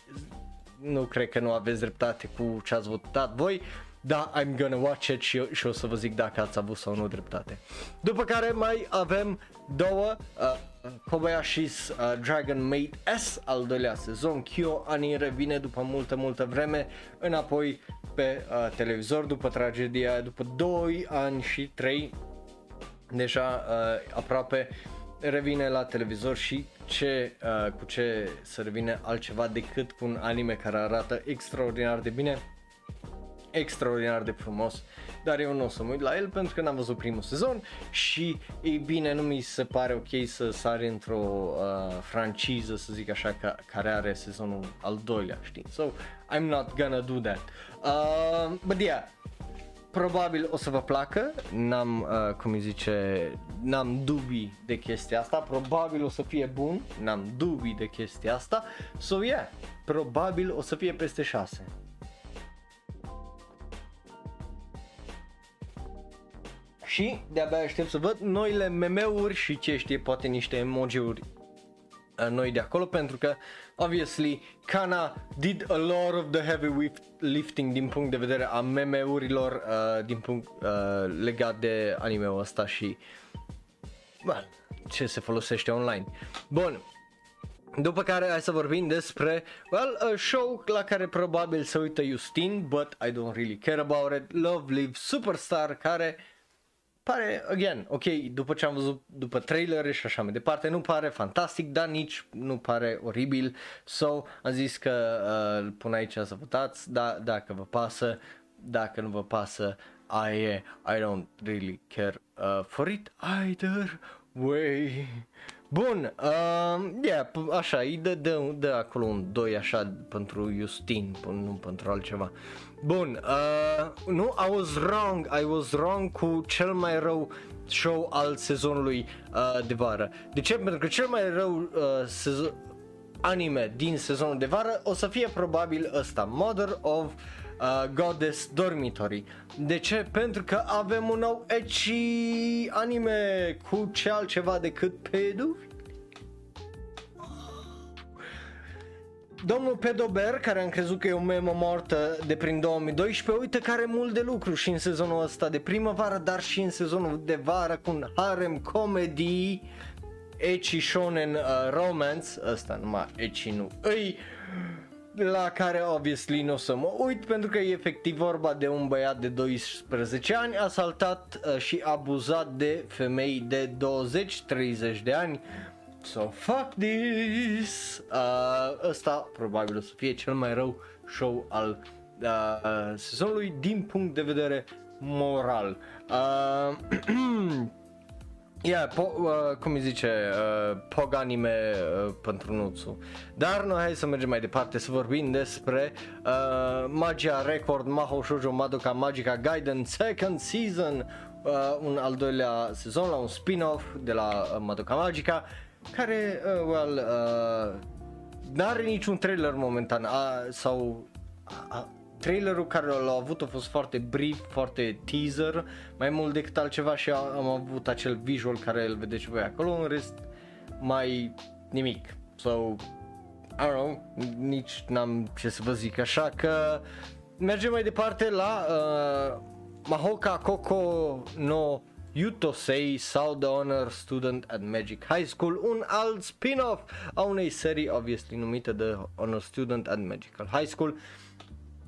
nu cred că nu aveți dreptate cu ce ați votat voi, da, I'm gonna watch it și, și o să vă zic dacă ați avut sau nu dreptate. După care mai avem două, uh, Kobayashi's uh, Dragon Maid S, al doilea sezon, Kyo Ani revine după multă, multă vreme înapoi pe uh, televizor după tragedia, după 2 ani și 3, deja uh, aproape revine la televizor și ce, uh, cu ce să revine altceva decât cu un anime care arată extraordinar de bine extraordinar de frumos, dar eu nu o să mă uit la el pentru că n-am văzut primul sezon și e bine, nu mi se pare ok să sari într-o uh, franciză, să zic așa, ca, care are sezonul al doilea, știi? So, I'm not gonna do that. Uh, but yeah, probabil o să vă placă, n-am, uh, cum îi zice, n-am dubii de chestia asta, probabil o să fie bun, n-am dubii de chestia asta, so yeah, probabil o să fie peste 6. Și de-abia aștept să văd noile meme-uri și ce știe, poate niște emoji-uri uh, noi de acolo pentru că obviously Kana did a lot of the heavy lifting din punct de vedere a meme-urilor uh, din punct uh, legat de anime-ul ăsta și well, ce se folosește online. Bun, după care hai să vorbim despre, well, a show la care probabil se uită Justin, but I don't really care about it, Love Live Superstar, care pare, again, ok, după ce am văzut, după trailer și așa mai departe, nu pare fantastic, dar nici nu pare oribil, so am zis că uh, îl pun aici să votați, da, dacă vă pasă, dacă nu vă pasă, I, I don't really care uh, for it either way. Bun, uh, yeah, așa, îi dă, dă, dă acolo un 2 așa pentru Justin, nu pentru altceva. Bun, uh, nu, I was wrong, I was wrong cu cel mai rău show al sezonului uh, de vară. De ce? Pentru că cel mai rău uh, sezon, anime din sezonul de vară o să fie probabil ăsta, Mother of uh, Goddess Dormitory. De ce? Pentru că avem un nou ecchi anime cu ce altceva decât pedofil. Domnul Pedober, care am crezut că e o memă moartă de prin 2012, uite că are mult de lucru și în sezonul ăsta de primăvară, dar și în sezonul de vară cu un harem comedy, ecchi shonen uh, romance, ăsta numai ecchi nu, îi, la care obviously nu o să mă uit pentru că e efectiv vorba de un băiat de 12 ani asaltat uh, și abuzat de femei de 20-30 de ani So fuck this! Uh, ăsta probabil o să fie cel mai rău show al uh, sezonului din punct de vedere moral. Uh, Yeah, po- uh, cum îi zice, uh, pog anime uh, pentru nuțu. Dar noi hai să mergem mai departe să vorbim despre uh, Magia Record Mahou Shoujo Madoka Magica Gaiden Second Season, uh, un al doilea sezon la un spin-off de la uh, Madoka Magica care, uh, well, uh, n-are niciun trailer momentan a, sau a, trailerul care l-a avut a fost foarte brief, foarte teaser, mai mult decât altceva și am avut acel visual care îl vedeți voi acolo, în rest mai nimic. So, I don't know, nici n-am ce să vă zic, așa că mergem mai departe la uh, Mahoka Koko no Yutosei sau The Honor Student at Magic High School, un alt spin-off a unei serii obviously numite The Honor Student at Magical High School.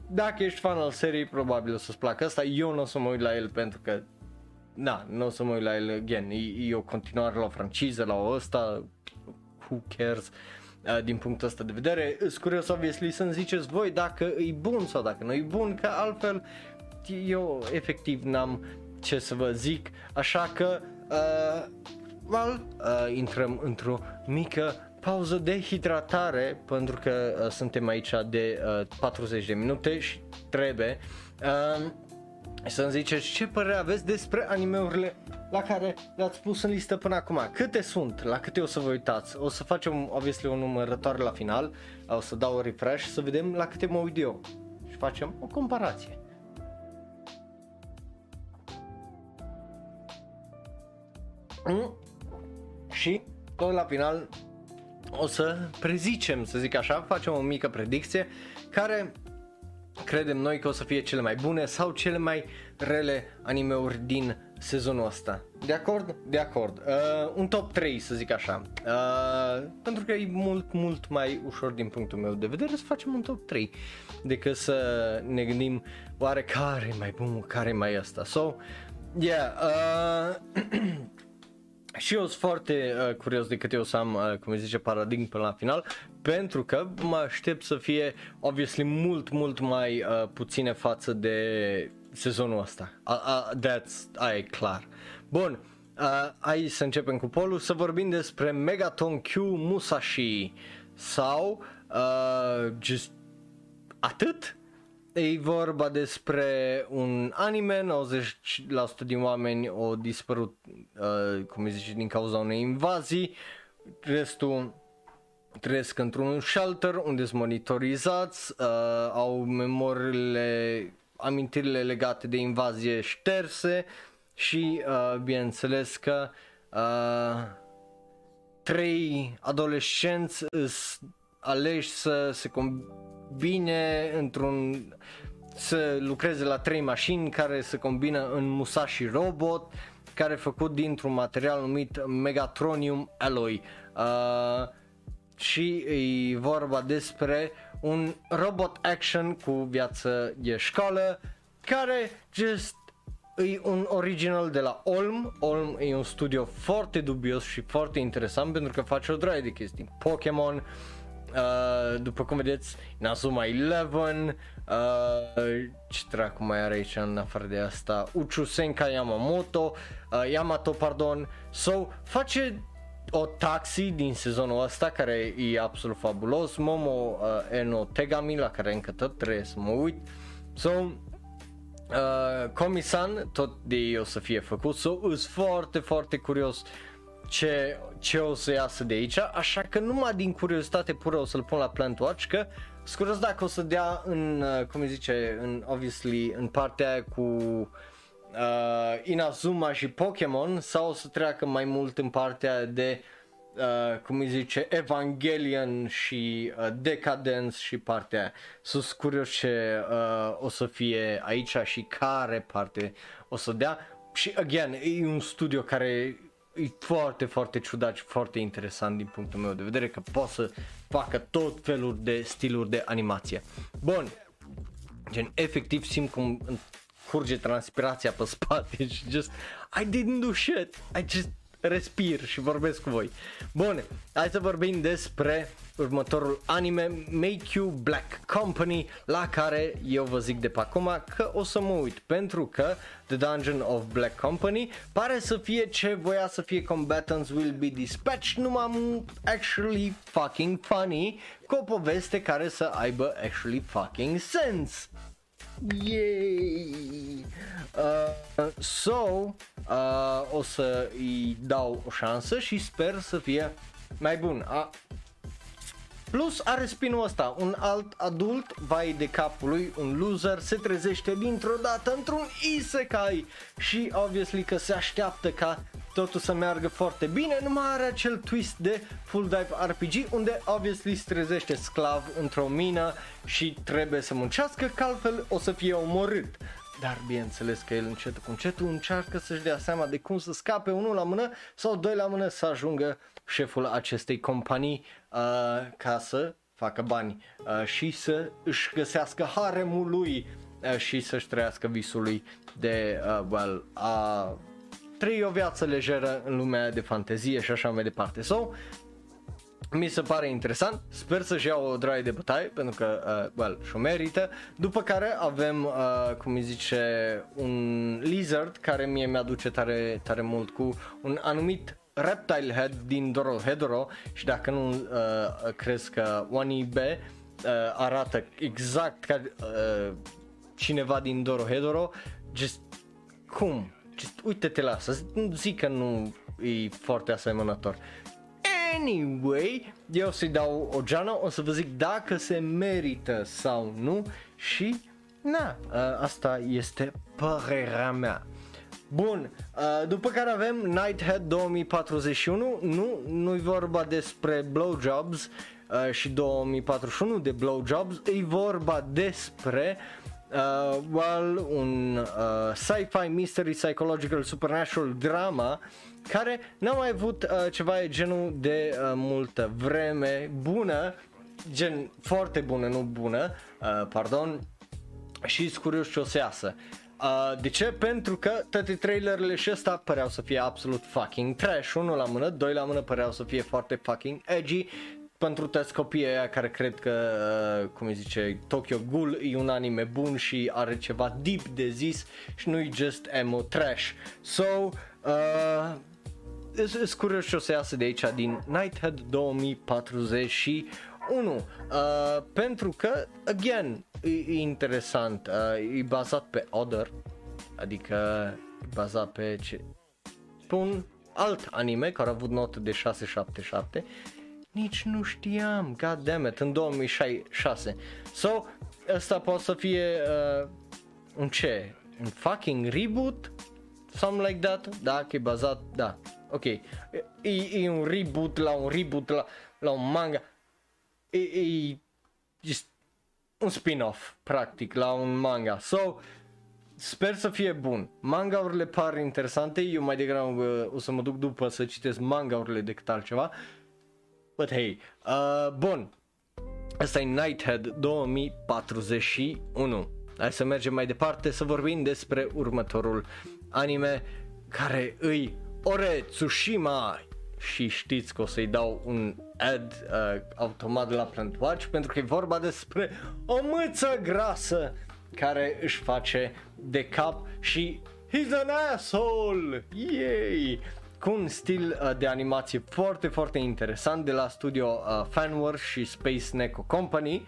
Dacă ești fan al serii, probabil o să-ți placă asta. Eu nu o să mă uit la el pentru că na, nu o să mă uit la el again. E, e o continuare la o franciză, la o ăsta, who cares uh, din punctul ăsta de vedere. Sunt curios, obviously, să-mi ziceți voi dacă e bun sau dacă nu e bun, că altfel eu efectiv n-am ce să vă zic, așa că uh, well, uh, intrăm într-o mică pauză de hidratare pentru că uh, suntem aici de uh, 40 de minute și trebuie uh, să-mi ziceți ce părere aveți despre animeurile la care le-ați pus în listă până acum. Câte sunt? La câte o să vă uitați? O să facem, obviously, o numărătoare la final. O să dau o refresh să vedem la câte mă uit eu. Și facem o comparație. Mm. Și tot la final o să prezicem, să zic așa, facem o mică predicție care credem noi că o să fie cele mai bune sau cele mai rele animeuri din sezonul ăsta. De acord? De acord. Uh, un top 3 să zic așa. Uh, pentru că e mult, mult mai ușor din punctul meu de vedere să facem un top 3 decât să ne gândim oare care e mai bun, care e mai asta. So, yeah, uh, și eu sunt foarte uh, curios de cât eu să am, uh, cum zice, paradigm până la final, pentru că mă aștept să fie, obviously, mult, mult mai uh, puține față de sezonul ăsta. Uh, uh, that's, aia e clar. Bun, uh, hai să începem cu polul, să vorbim despre Megaton Q Musashi sau uh, just atât? E vorba despre un anime, 90% din oameni au dispărut, uh, cum zice, din cauza unei invazii, restul trăiesc într-un shelter unde sunt monitorizați, uh, au memoriile, amintirile legate de invazie șterse și uh, bineînțeles că uh, trei adolescenți aleși să se combine într-un să lucreze la trei mașini care se combină în Musashi Robot care e făcut dintr-un material numit Megatronium Alloy uh, și e vorba despre un robot action cu viață de școală care just e un original de la Olm. Olm e un studio foarte dubios și foarte interesant pentru că face o draie de chestii. Pokémon, uh, după cum vedeți, Nazuma 11, uh, ce dracu mai are aici în afară de asta, Uchu Senka Yamamoto, uh, Yamato, pardon, so face o taxi din sezonul ăsta care e absolut fabulos, Momo uh, Eno Tegami la care încă tot trebuie să mă uit, so Uh, Comisan, tot de ei o să fie făcut, so, sunt foarte, foarte curios ce, ce o să iasă de aici, așa că numai din curiozitate pură o să-l pun la Plant Watch, că sunt curios dacă o să dea în, uh, cum zice, în, obviously, în partea aia cu uh, Inazuma și Pokémon sau o să treacă mai mult în partea de uh, cum îi zice, Evangelion și uh, Decadence și partea aia. Sunt curios ce uh, o să fie aici și care parte o să dea. Și, again, e un studio care e foarte, foarte ciudat și foarte interesant din punctul meu de vedere că poate să facă tot felul de stiluri de animație. Bun, gen efectiv simt cum curge transpirația pe spate și just I didn't do shit, I just respir și vorbesc cu voi. Bun, hai să vorbim despre următorul anime Make You Black Company la care eu vă zic de pe acum că o să mă uit pentru că The Dungeon of Black Company pare să fie ce voia să fie Combatants Will Be Dispatched numai actually fucking funny cu o poveste care să aibă actually fucking sense. Yay! Uh, so, uh, o să îi dau o șansă și sper să fie mai bun. Uh, Plus are spinul ăsta, un alt adult, vai de capul lui, un loser, se trezește dintr-o dată într-un isekai și obviously că se așteaptă ca totul să meargă foarte bine, numai are acel twist de full dive RPG unde obviously se trezește sclav într-o mină și trebuie să muncească, că altfel o să fie omorât. Dar bineînțeles că el încet cu încetul încearcă să-și dea seama de cum să scape unul la mână sau doi la mână să ajungă șeful acestei companii uh, ca să facă bani uh, și să își găsească haremul lui uh, și să-și trăiască visul lui de, uh, well, a trăi o viață lejeră în lumea de fantezie și așa mai departe. So, mi se pare interesant, sper să-și iau o draie de bătaie pentru că, uh, well, și-o merită. După care avem, uh, cum îi zice, un lizard care mie mi-aduce tare, tare mult cu un anumit Reptile Head din Dorohedoro și dacă nu uh, crezi că Wani B uh, arată exact ca uh, cineva din Dorohedoro, just cum? Just uite-te la asta, zic că nu e foarte asemănător. Anyway, eu o să-i dau o geană, o să vă zic dacă se merită sau nu și na, uh, asta este părerea mea. Bun, uh, după care avem Nighthead 2041, nu, nu-i vorba despre blowjobs uh, și 2041 de blowjobs, e vorba despre uh, well, un uh, sci-fi mystery psychological supernatural drama care n-a mai avut uh, ceva de genul de uh, multă vreme, bună, gen foarte bună, nu bună, uh, pardon, și curios ce o să iasă. Uh, de ce? Pentru că toate trailerele și ăsta păreau să fie absolut fucking trash. Unul la mână, doi la mână păreau să fie foarte fucking edgy pentru toți copiii aia care cred că, uh, cum îi zice, Tokyo Ghoul e un anime bun și are ceva deep de zis și nu e just emo trash. So, uh, sunt curios ce o să iasă de aici din Nighthead 2041 uh, pentru că, again, e, e interesant, uh, e bazat pe Other, adică e bazat pe ce, pe un alt anime care a avut notă de 677 nici nu știam, god damn it, în 2006. So, ăsta poate să fie uh, un ce? Un fucking reboot? Something like that? Da, că e bazat, da, ok. E, e un reboot la un reboot la, la un manga. E, e just un spin-off, practic, la un manga. So, sper să fie bun. Mangaurile par interesante, eu mai degrabă uh, o să mă duc după să citesc mangaurile decât altceva. But hey, uh, bun. Asta e Nighthead 2041. Hai să mergem mai departe să vorbim despre următorul anime care îi Ore Tsushima și știți că o să-i dau un ad uh, automat la Plant Watch pentru că e vorba despre o mâță grasă care își face de cap și he's an asshole! Yay! cu un stil uh, de animație foarte, foarte interesant de la studio uh, Fanworks și Space Neko Company.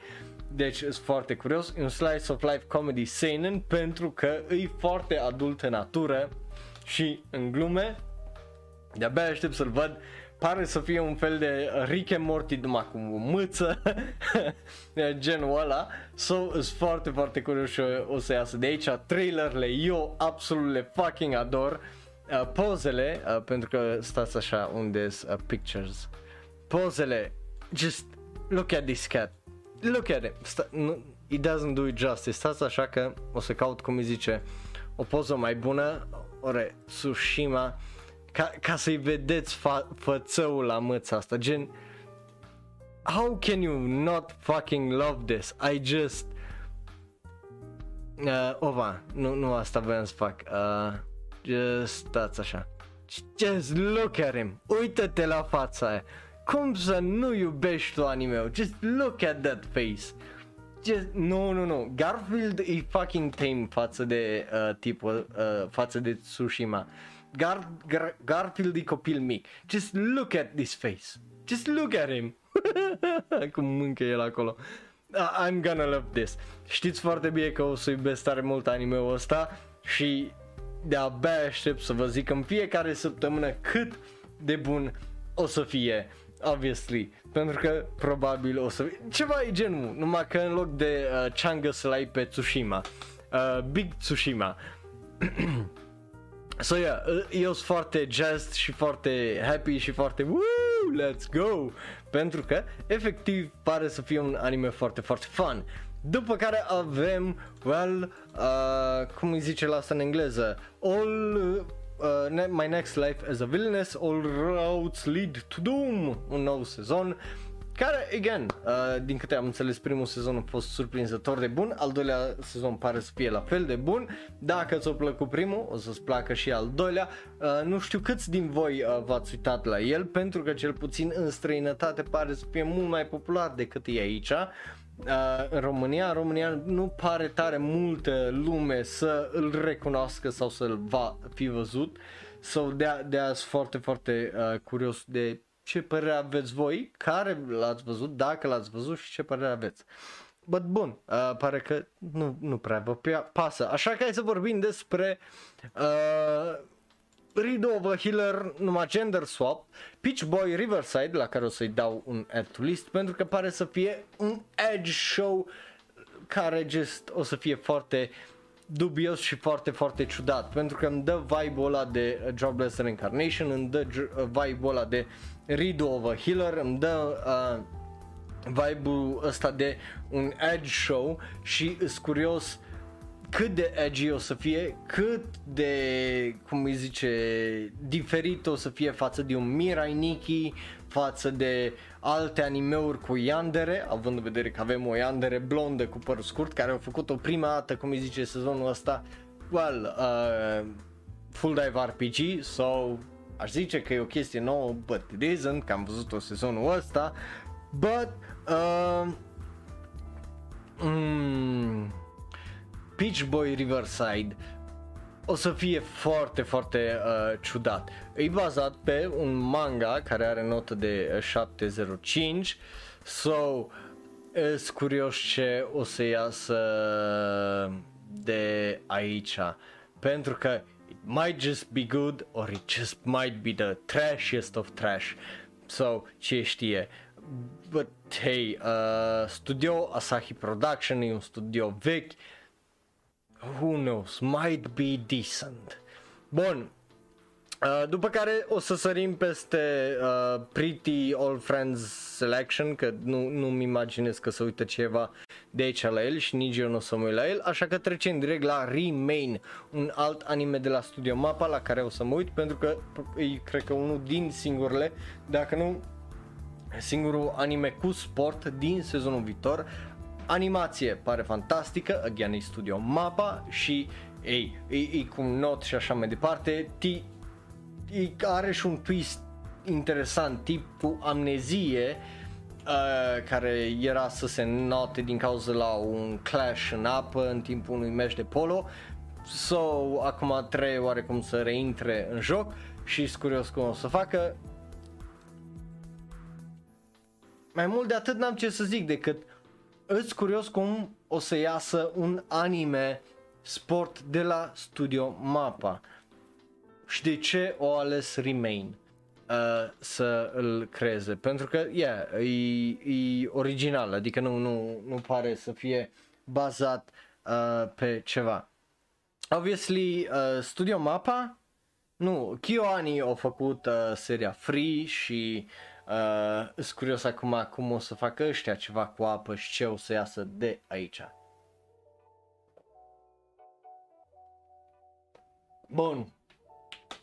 Deci sunt foarte curios, e un slice of life comedy seinen pentru că e foarte adult în natură și în glume. De-abia aștept să-l văd. Pare să fie un fel de Rick and Morty numai cu o mâță, genul ăla. So, sunt foarte, foarte curios și o să iasă de aici. Trailerele eu absolut le fucking ador uh, pozele, uh, pentru că stați așa unde uh, pictures, pozele, just look at this cat, look at it, Sta- nu, it doesn't do it justice, stați așa că o să caut cum îi zice o poză mai bună, ore, Tsushima, ca, ca să-i vedeți fa- fățăul la mâța asta, gen, how can you not fucking love this? I just, uh, ova, nu, nu asta voiam să fac, uh, Just stați așa. Just look at him. Uită-te la fața aia. Cum să nu iubești tu anime Just look at that face. Just, nu, nu, nu. Garfield e fucking tame față de uh, tipul, uh, față de Tsushima. Gar, Gar, Garfield e copil mic. Just look at this face. Just look at him. Cum mâncă el acolo. Uh, I'm gonna love this. Știți foarte bine că o să iubesc tare mult anime-ul ăsta și de-abia aștept să vă zic în fiecare săptămână cât de bun o să fie, obviously, pentru că probabil o să fie, ceva e genul, numai că în loc de uh, Changa să-l ai pe Tsushima, uh, Big Tsushima. so yeah, uh, eu sunt foarte jazzed și foarte happy și foarte woo, let's go, pentru că efectiv pare să fie un anime foarte, foarte fun. După care avem, well, uh, cum îi zice la asta în engleză, All uh, My Next Life as a Villainess, All Roads Lead to Doom, un nou sezon care, again, uh, din câte am înțeles, primul sezon a fost surprinzător de bun, al doilea sezon pare să fie la fel de bun. Dacă ți-a plăcut primul, o să-ți placă și al doilea. Uh, nu știu câți din voi uh, v-ați uitat la el, pentru că cel puțin în străinătate pare să fie mult mai popular decât e aici uh, în România, în România nu pare tare multă lume să îl recunoască sau să-l va fi văzut. Sau so, de, de azi foarte, foarte uh, curios de ce părere aveți voi, care l-ați văzut, dacă l-ați văzut și ce părere aveți. But bun, uh, pare că nu, nu prea vă pasă. Așa că hai să vorbim despre uh, Rido of a Healer numai gender swap, Peach Boy Riverside, la care o să-i dau un add to list, pentru că pare să fie un edge show care just o să fie foarte dubios și foarte, foarte ciudat, pentru că îmi dă vibe-ul ăla de Jobless Reincarnation, îmi dă vibe-ul ăla de Rido of a Healer, îmi dă uh, vibe-ul ăsta de un edge show și sunt curios cât de edgy o să fie, cât de, cum îi zice, diferit o să fie față de un Mirai Nikki, față de alte animeuri cu Yandere, având în vedere că avem o Yandere blondă cu păr scurt, care au făcut-o prima dată, cum îi zice, sezonul ăsta, well, uh, Full Dive RPG, so aș zice că e o chestie nouă, but it isn't, că am văzut-o sezonul ăsta, but uh, mm, Peach Boy Riverside o să fie foarte, foarte uh, ciudat. E bazat pe un manga care are notă de 705, so sunt curios ce o să iasă de aici. Pentru că it might just be good or it just might be the trashiest of trash. So, ce știe. But hey, uh, studio Asahi Production e un studio vechi. Who knows, might be decent. Bun, Uh, după care o să sărim peste uh, Pretty All Friends Selection, că nu, nu-mi imaginez că să uită ceva de aici la el și nici eu nu o să mă uit la el, așa că trecem direct la Remain, un alt anime de la Studio Mapa la care o să mă uit pentru că e cred că unul din singurele, dacă nu singurul anime cu sport din sezonul viitor. Animație pare fantastică, again e Studio Mapa și ei, e, e cu not și așa mai departe, T are și un twist interesant, tip cu amnezie, uh, care era să se note din cauza la un clash în apă în timpul unui meci de polo. So, acum trebuie oarecum să reintre în joc și sunt curios cum o să facă. Mai mult de atât n-am ce să zic decât îți curios cum o să iasă un anime sport de la Studio Mapa. Și de ce o ales Remain uh, să îl creeze? Pentru că, yeah, e, e original, adică nu, nu, nu pare să fie bazat uh, pe ceva. Obviously, uh, Studio Mapa, nu, KyoAni a făcut uh, seria Free și uh, sunt curios acum cum o să facă ăștia ceva cu apă și ce o să iasă de aici. Bun,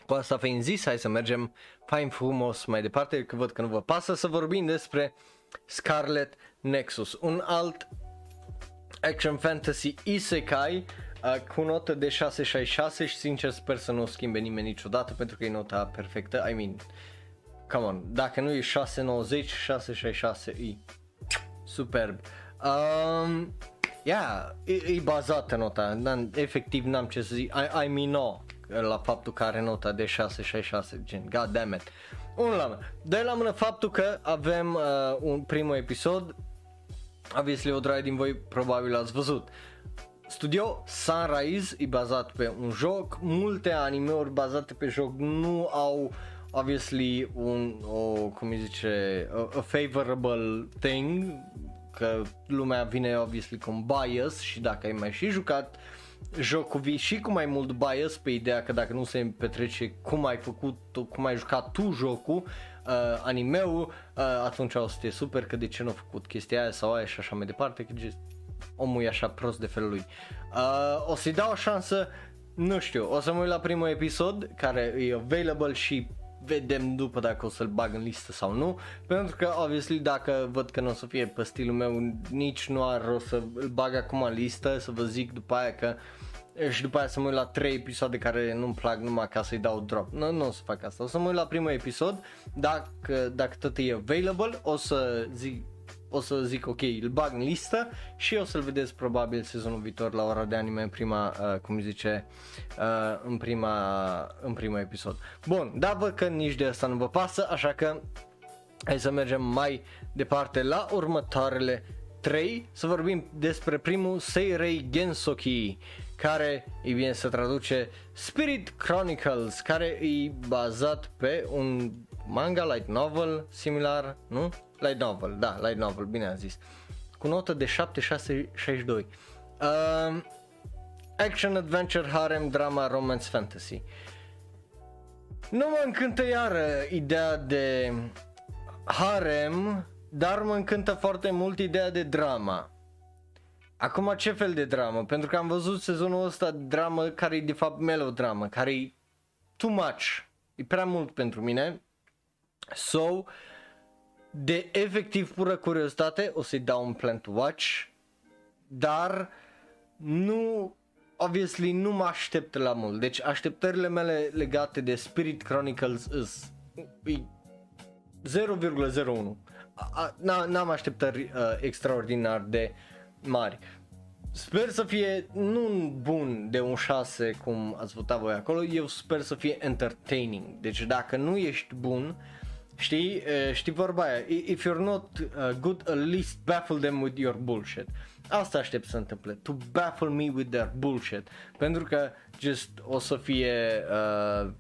cu asta fiind zis, hai să mergem fain frumos mai departe, că văd că nu vă pasă să vorbim despre Scarlet Nexus, un alt action fantasy isekai uh, cu notă de 666 și sincer sper să nu o schimbe nimeni niciodată pentru că e nota perfectă, I mean, come on, dacă nu e 690, 666 e superb. Um, yeah, e, e bazată nota, efectiv n-am ce să zic, I, I mean no, la faptul că are nota de 666, gen, god damn it. Unul la mână. Doi la mână faptul că avem uh, un primul episod, obviously o draie din voi probabil ați văzut. Studio Sunrise e bazat pe un joc, multe anime-uri bazate pe joc nu au obviously un, o, cum îi zice, a, a favorable thing, că lumea vine obviously cu un bias și dacă ai mai și jucat jocul vii și cu mai mult bias pe ideea că dacă nu se petrece cum ai făcut, cum ai jucat tu jocul, uh, animeul, uh, atunci o să te super că de ce nu a făcut chestia aia sau aia și așa mai departe, că just, omul e așa prost de felul lui. Uh, o să-i dau o șansă, nu știu, o să mă uit la primul episod care e available și vedem după dacă o să-l bag în listă sau nu, pentru că, obviously, dacă văd că nu o să fie pe stilul meu, nici nu ar rost să îl bag acum în listă, să vă zic după aia că și după aia să mă uit la 3 episoade care nu-mi plac numai ca să-i dau drop. Nu, nu o să fac asta. O să mă uit la primul episod, dacă, dacă tot e available, o să zic o să zic ok, îl bag în listă și o să-l vedeți probabil sezonul viitor la ora de anime în prima, uh, cum zice, uh, în prima, în prima episod. Bun, dar văd că nici de asta nu vă pasă, așa că hai să mergem mai departe la următoarele 3, să vorbim despre primul Seirei Gensoki care, e bine, se traduce Spirit Chronicles, care e bazat pe un manga light novel similar, nu? Light novel, da, light novel, bine am zis. Cu notă de 7662. Uh, action, adventure, harem, drama, romance, fantasy. Nu mă încântă iară ideea de harem, dar mă încântă foarte mult ideea de drama. Acum ce fel de dramă? Pentru că am văzut sezonul ăsta dramă care e de fapt melodramă, care e too much. E prea mult pentru mine. So, de efectiv pură curiozitate o să-i dau un plan to watch, dar nu obviously nu mă aștept la mult. Deci așteptările mele legate de Spirit Chronicles is 0,01. N-am așteptări uh, extraordinar de mari. Sper să fie nu bun de un 6 cum ați votat voi acolo, eu sper să fie entertaining. Deci dacă nu ești bun, știi, uh, știi vorba aia, if you're not uh, good, at least baffle them with your bullshit. Asta aștept să se întâmple, to baffle me with their bullshit. Pentru că just o să fie uh,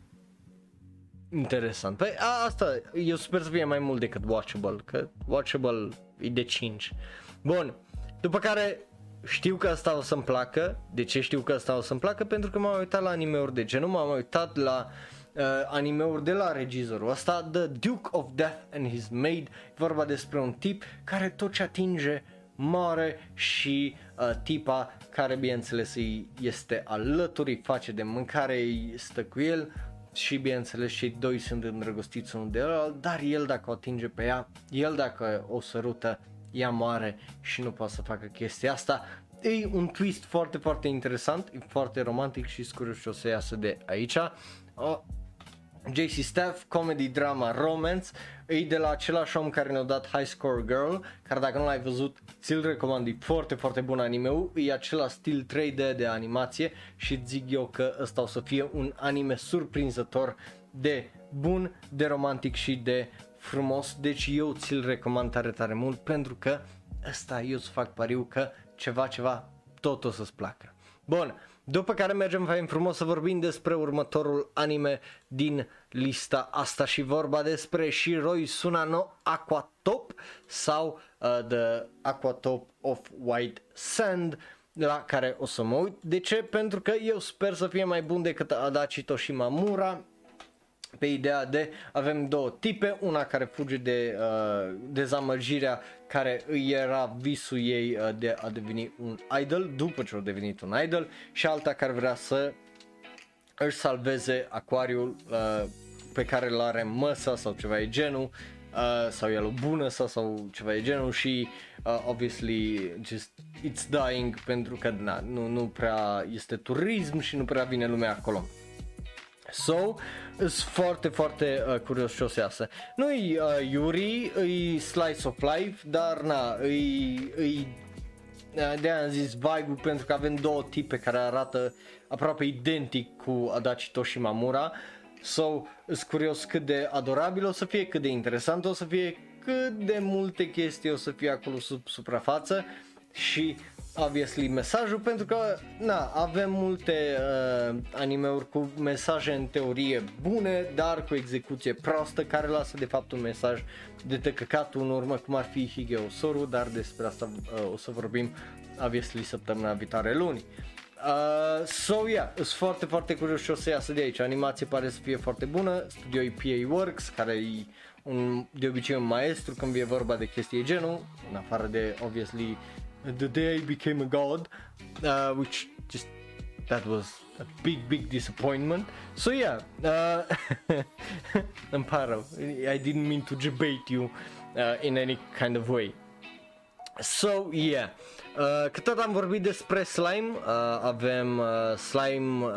interesant. Păi a, asta, eu sper să fie mai mult decât watchable, că watchable e de 5. Bun, după care știu că asta o să-mi placă. De ce știu că asta o să-mi placă? Pentru că m-am uitat la animeuri de genul, m-am uitat la uh, animeuri de la regizorul ăsta, The Duke of Death and His Maid, vorba despre un tip care tot ce atinge moare și uh, tipa care bineînțeles este alături, îi face de mâncare, îi stă cu el și bineînțeles cei doi sunt îndrăgostiți unul de el, dar el dacă o atinge pe ea, el dacă o sărută, ea moare și nu poate să facă chestia asta. E un twist foarte, foarte interesant, e foarte romantic și scurios ce o să iasă de aici. O, JC Staff, comedy, drama, romance, e de la același om care ne-a dat High Score Girl, care dacă nu l-ai văzut, ți-l recomand, e foarte, foarte bun anime e acela stil 3D de animație și zic eu că ăsta o să fie un anime surprinzător de bun, de romantic și de frumos, deci eu ți-l recomand tare, tare mult pentru că ăsta eu îți fac pariu că ceva, ceva tot o să-ți placă. Bun, după care mergem fain frumos să vorbim despre următorul anime din lista asta și vorba despre Shiroi Sunano Aquatop sau uh, The Aquatop of White Sand la care o să mă uit. De ce? Pentru că eu sper să fie mai bun decât Adachi Toshimamura pe ideea de avem două tipe, una care fuge de uh, dezamăgirea care îi era visul ei uh, de a deveni un idol după ce a devenit un idol și alta care vrea să își salveze acoriul uh, pe care îl are măsa sau ceva de genul uh, sau el o bună sau, sau ceva de genul și uh, obviously just it's dying pentru că na, nu, nu prea este turism și nu prea vine lumea acolo. So, sunt foarte, foarte uh, curios ce o să iasă. Nu-i uh, Yuri, e Slice of Life, dar na, e, e uh, de am zis vibe pentru că avem două tipe care arată aproape identic cu Adachi Toshimamura. So, sunt curios cât de adorabil o să fie, cât de interesant o să fie, cât de multe chestii o să fie acolo sub suprafață și obviously mesajul pentru că na, avem multe uh, animeuri cu mesaje în teorie bune, dar cu execuție proastă care lasă de fapt un mesaj de tăcăcat în urmă cum ar fi Higeo Soru, dar despre asta uh, o să vorbim obviously săptămâna viitoare luni. Uh, so yeah, sunt foarte, foarte curios ce o să iasă de aici. Animația pare să fie foarte bună, studio PA Works, care e un, de obicei un maestru când e vorba de chestii genul, în afară de obviously the day I became a god, uh, which just that was a big big disappointment. So yeah, uh, Amparo, I didn't mean to debate you uh, in any kind of way. So yeah, uh, cât tot am vorbit despre slime, uh, avem uh, slime, uh,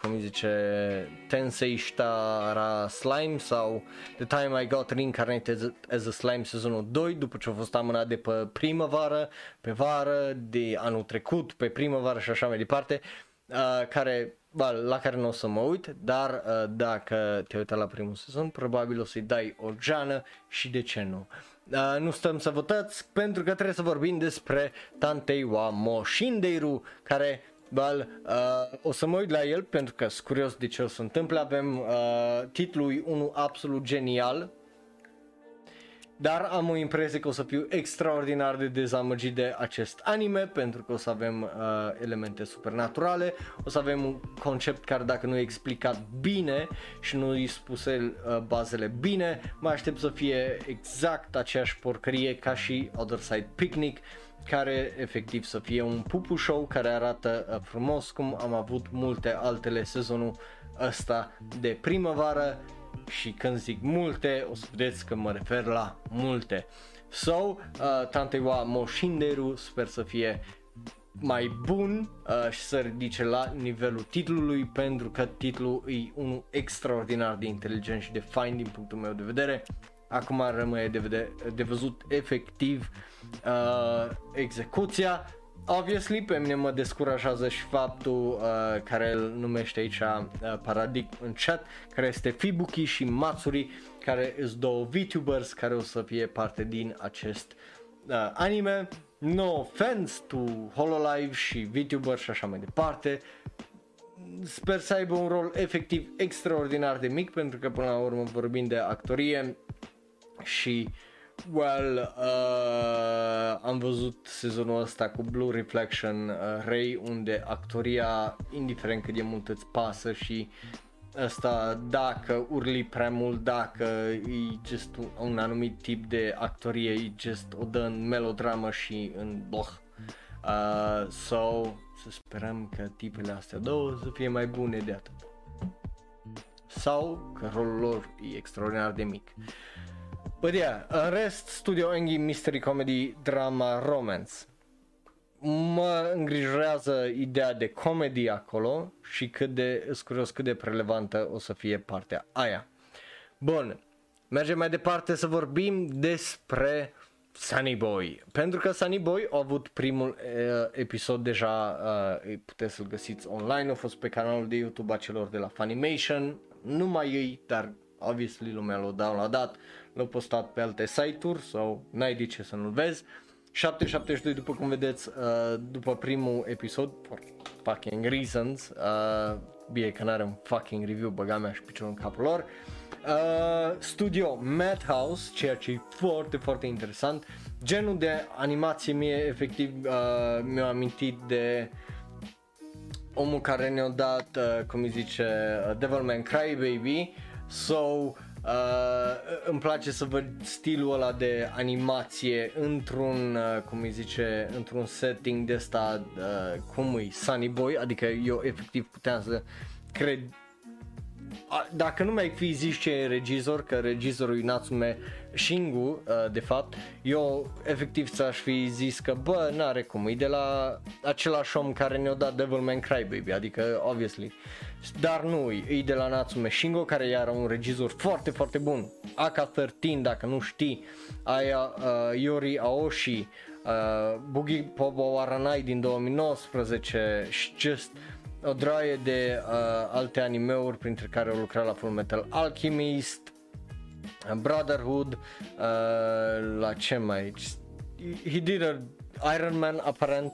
cum zice, Tensei Shitara Slime sau The Time I Got Reincarnated as a Slime sezonul 2 după ce a fost amânat de pe primăvară, pe vară, de anul trecut, pe primăvară și așa mai departe, uh, care Ba, la care nu o să mă uit, dar uh, dacă te uitat la primul sezon, probabil o să-i dai o geană și de ce nu. Uh, nu stăm să votați pentru că trebuie să vorbim despre Tantei wa Moshindeiru care Bal, uh, o să mă uit la el pentru că sunt curios de ce o să întâmple. Avem uh, titlul unul absolut genial dar am o impresie că o să fiu extraordinar de dezamăgit de acest anime pentru că o să avem uh, elemente supernaturale, o să avem un concept care dacă nu e explicat bine și nu îi spuse uh, bazele bine, mă aștept să fie exact aceeași porcărie ca și Other Side Picnic care efectiv să fie un pupu show care arată uh, frumos cum am avut multe altele sezonul ăsta de primăvară și când zic multe, o să vedeți că mă refer la multe. So, uh, Tante wa Moshinderu sper să fie mai bun uh, și să ridice la nivelul titlului pentru că titlul e unul extraordinar de inteligent și de fain din punctul meu de vedere. Acum rămâne de, vede- de văzut efectiv uh, execuția. Obviously, pe mine mă descurajează și faptul uh, care îl numește aici uh, Paradigm în chat, care este Fibuki și Matsuri, care sunt două VTubers care o să fie parte din acest uh, anime. No offense to Hololive și VTuber și așa mai departe. Sper să aibă un rol efectiv extraordinar de mic pentru că până la urmă vorbim de actorie și well, uh, am văzut sezonul ăsta cu Blue Reflection uh, Ray unde actoria, indiferent cât de mult îți pasă și asta dacă urli prea mult, dacă e just un, un anumit tip de actorie, e just o dă în melodramă și în boh. Uh, so, să sperăm că tipele astea două să fie mai bune de atât. Sau că rolul lor e extraordinar de mic. But yeah, în rest, Studio Engi, Mystery Comedy, Drama, Romance mă îngrijorează ideea de comedy acolo și cât de, sunt curios cât de relevantă o să fie partea aia. Bun, mergem mai departe să vorbim despre Sunny Boy. Pentru că Sunny Boy a avut primul uh, episod deja, uh, puteți să-l găsiți online, a fost pe canalul de YouTube a celor de la Funimation, nu mai ei, dar obviously lumea l-a downloadat, l-a postat pe alte site-uri sau n-ai de ce să nu-l vezi. Uh, 772 după cum vedeți uh, după primul episod for fucking reasons uh, bine că n-are un fucking review băga mea și piciorul în capul lor. Uh, studio Madhouse ceea ce e foarte foarte interesant. Genul de animație mie efectiv uh, mi-a amintit de omul care ne-a dat uh, cum îi zice uh, Devilman Crybaby. So Uh, îmi place să văd stilul ăla de animație într-un, uh, cum îi zice, într-un setting de ăsta, uh, cum e, Sunny Boy, adică eu efectiv puteam să cred dacă nu mai fi zis ce e regizor, că regizorul e Natsume Shingu, uh, de fapt, eu efectiv ți-aș fi zis că bă, n-are cum, e de la același om care ne-a dat Devilman Crybaby, adică obviously. Dar nu, e de la Natsume Shingo, care era un regizor foarte, foarte bun. AK-13, dacă nu știi, aia uh, Yori Aoshi, uh, Boogie Pobo Waranai din 2019 și just o draie de uh, alte animeuri printre care au lucrat la Full Metal Alchemist, Brotherhood, uh, la ce mai... He did a Iron Man aparent,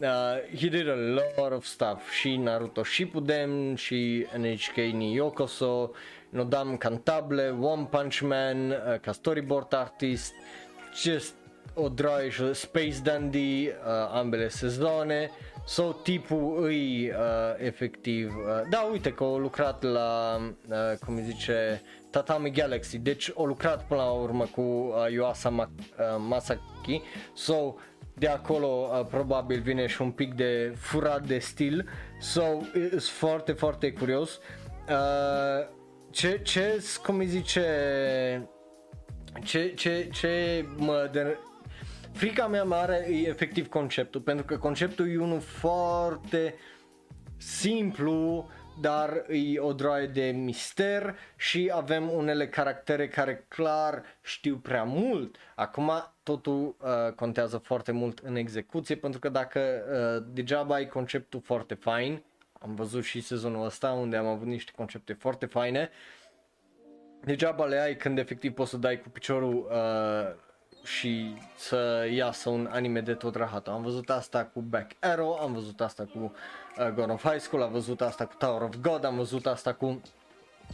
uh, he did a lot of stuff. Și Naruto Shippuden și NHK ni Yokoso, Nodam Cantabile, One Punch Man uh, ca storyboard artist, just o draie Space Dandy, uh, ambele sezoane, So tipul îi uh, efectiv, uh, da uite că au lucrat la, uh, cum îi zice, Tatami Galaxy, deci au lucrat până la urmă cu uh, Yuasa Ma- uh, Masaki, so de acolo uh, probabil vine și un pic de furat de stil, so sunt foarte, foarte curios. Uh, ce, ce, cum îi zice, ce, ce, ce mă de, Frica mea mare e efectiv conceptul, pentru că conceptul e unul foarte simplu, dar e o droaie de mister și avem unele caractere care clar știu prea mult. Acum totul uh, contează foarte mult în execuție pentru că dacă uh, degeaba ai conceptul foarte fain, am văzut și sezonul ăsta unde am avut niște concepte foarte faine, degeaba le ai când efectiv poți să dai cu piciorul uh, și să iasă un anime de tot rahatul. Am văzut asta cu Back Arrow, am văzut asta cu uh, God of High School, am văzut asta cu Tower of God, am văzut asta cu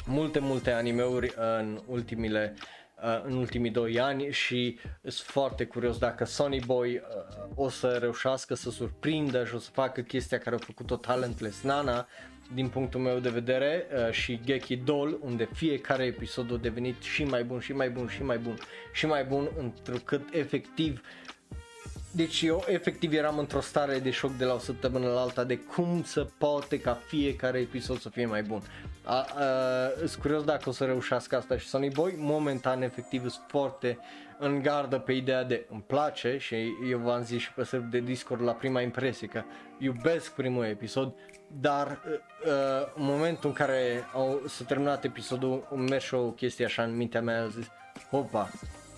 multe, multe animeuri în ultimile uh, în ultimii doi ani și sunt foarte curios dacă Sony Boy uh, o să reușească să surprindă și o să facă chestia care a făcut-o Talentless Nana din punctul meu de vedere uh, și Geki Doll unde fiecare episod a devenit și mai bun și mai bun și mai bun și mai bun întrucât efectiv deci eu efectiv eram într-o stare de șoc de la o săptămână la alta de cum să poate ca fiecare episod să fie mai bun. A, a, sunt curios dacă o să reușească asta și Sony Boy, momentan efectiv sunt foarte în gardă pe ideea de îmi place și eu v-am zis și pe server de Discord la prima impresie că iubesc primul episod, dar uh, în momentul în care au, s-a terminat episodul, îmi merge o chestie așa în mintea mea, a zis, opa,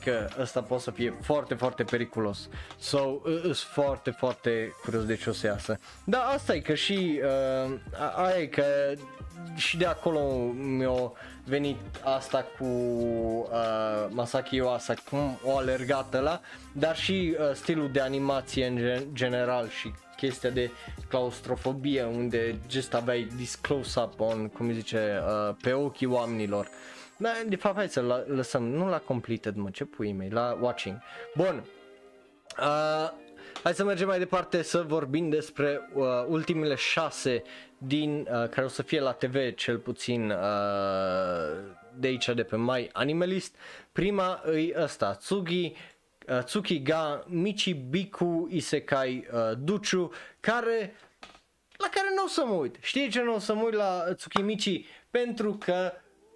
că ăsta poate să fie foarte, foarte periculos. So, sunt foarte, foarte curios de ce o să iasă. Da, asta e că și, uh, aia e că și de acolo mi-a venit asta cu uh, Masaki Yuasa, cum o alergată la, dar și uh, stilul de animație în general și chestia de claustrofobie unde just aveai this close-up on, cum zice, uh, pe ochii oamenilor. Da, de fapt, hai să lăsăm, nu la completed, mă, ce pui mei, la watching. Bun, uh, hai să mergem mai departe să vorbim despre uh, ultimele șase din, uh, care o să fie la TV cel puțin uh, de aici de pe My Animalist. Prima îi ăsta, Tsugi, uh, Tsukiga Michibiku Isekai uh, Duchu, care la care nu o să mă uit. Știi ce nu o să mă uit la Tsukimichi? Pentru că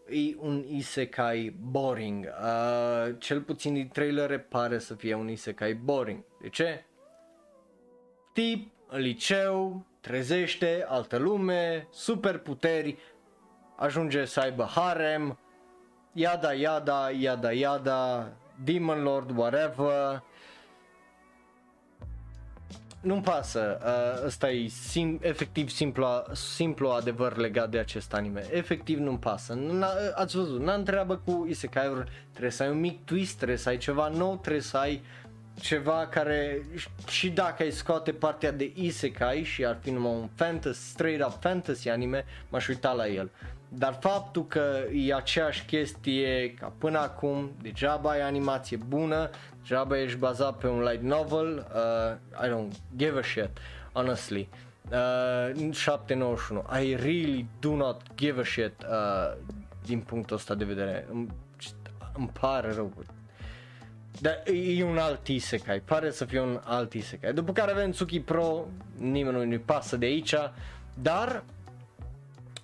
e un isekai boring. Uh, cel puțin din trailere pare să fie un isekai boring. De ce? Tip, în liceu, trezește, altă lume, super puteri, ajunge să aibă harem, yada yada, yada yada, Demon Lord, whatever, nu-mi pasă, uh, ăsta e sim, efectiv simplu, simplu adevăr legat de acest anime, efectiv nu-mi pasă, N-a, ați văzut, n-am treabă cu isekai trebuie să ai un mic twist, trebuie să ai ceva nou, trebuie să ai ceva care și dacă ai scoate partea de isekai și ar fi numai un fantasy, straight up fantasy anime, m-aș uita la el. Dar faptul că e aceeași chestie ca până acum, degeaba ai animație bună, degeaba ești bazat pe un light novel, uh, I don't give a shit, honestly. Uh, 791, I really do not give a shit uh, din punctul ăsta de vedere. Îmi, îmi pare rău. Dar e un alt isekai, pare să fie un alt isekai. După care avem Tsuki Pro, nimeni nu-i pasă de aici, dar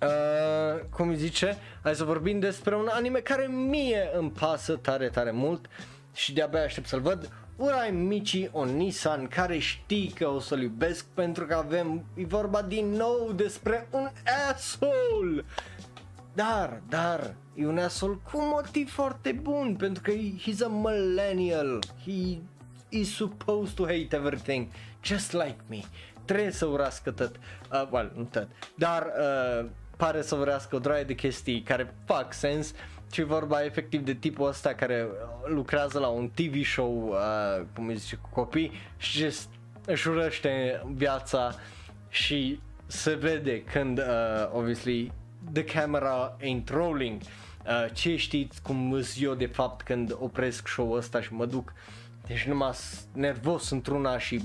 Uh, cum zice, hai să vorbim despre un anime care mie îmi pasă tare, tare mult și de-abia aștept să-l văd. Urai Michi o Nissan care știi că o să-l iubesc pentru că avem, e vorba din nou despre un asshole. Dar, dar, e un asshole cu un motiv foarte bun pentru că he's a millennial. He is supposed to hate everything, just like me. Trebuie să urască tot, uh, well, nu tot, dar uh, pare să vrească o draie de chestii care fac sens ci vorba efectiv de tipul ăsta care lucrează la un TV show, uh, cum îi zice, cu copii și just își urăște viața și se vede când, uh, obviously, the camera ain't rolling. Uh, ce știți cum îs eu de fapt când opresc show-ul ăsta și mă duc deci numai nervos într-una și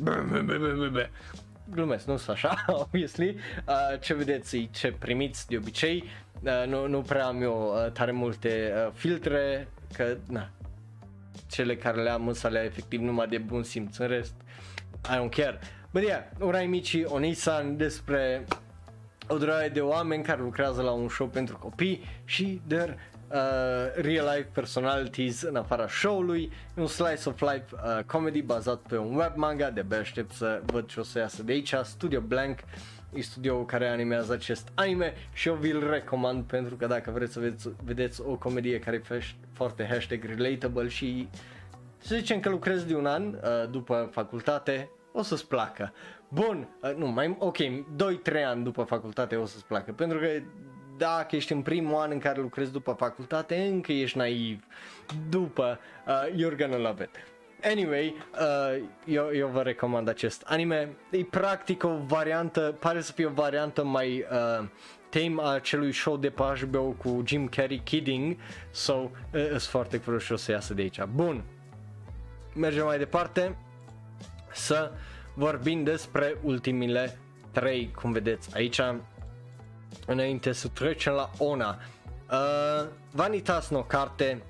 glumesc, nu sunt așa, obviously. Uh, ce vedeți, ce primiți de obicei. Uh, nu, nu prea am eu uh, tare multe uh, filtre, că, na, cele care le am însă le efectiv numai de bun simț, în rest, I don't care. But yeah, Urai Michi, Onisan despre o draie de oameni care lucrează la un show pentru copii și their uh, real life personalities în afara show-ului, un slice of life uh, comedy bazat pe un web manga, de abia aștept să văd ce o să iasă de aici, Studio Blank e studio care animează acest anime și eu vi-l recomand pentru că dacă vreți să vedeți, vedeți o comedie care e foarte hashtag relatable și să zicem că lucrezi de un an uh, după facultate, o să-ți placă. Bun, uh, nu, mai, ok, 2-3 ani după facultate o să-ți placă, pentru că dacă ești în primul an în care lucrezi după facultate, încă ești naiv. După, uh, you're gonna love it. Anyway, uh, eu, eu vă recomand acest anime. E practic o variantă, pare să fie o variantă mai uh, tame a acelui show de pe HBO cu Jim Carrey Kidding. So, uh, sunt foarte curios și o să iasă de aici. Bun, mergem mai departe să vorbim despre ultimile trei, cum vedeți aici înainte să trecem la Ona. Uh, Vanitas no carte.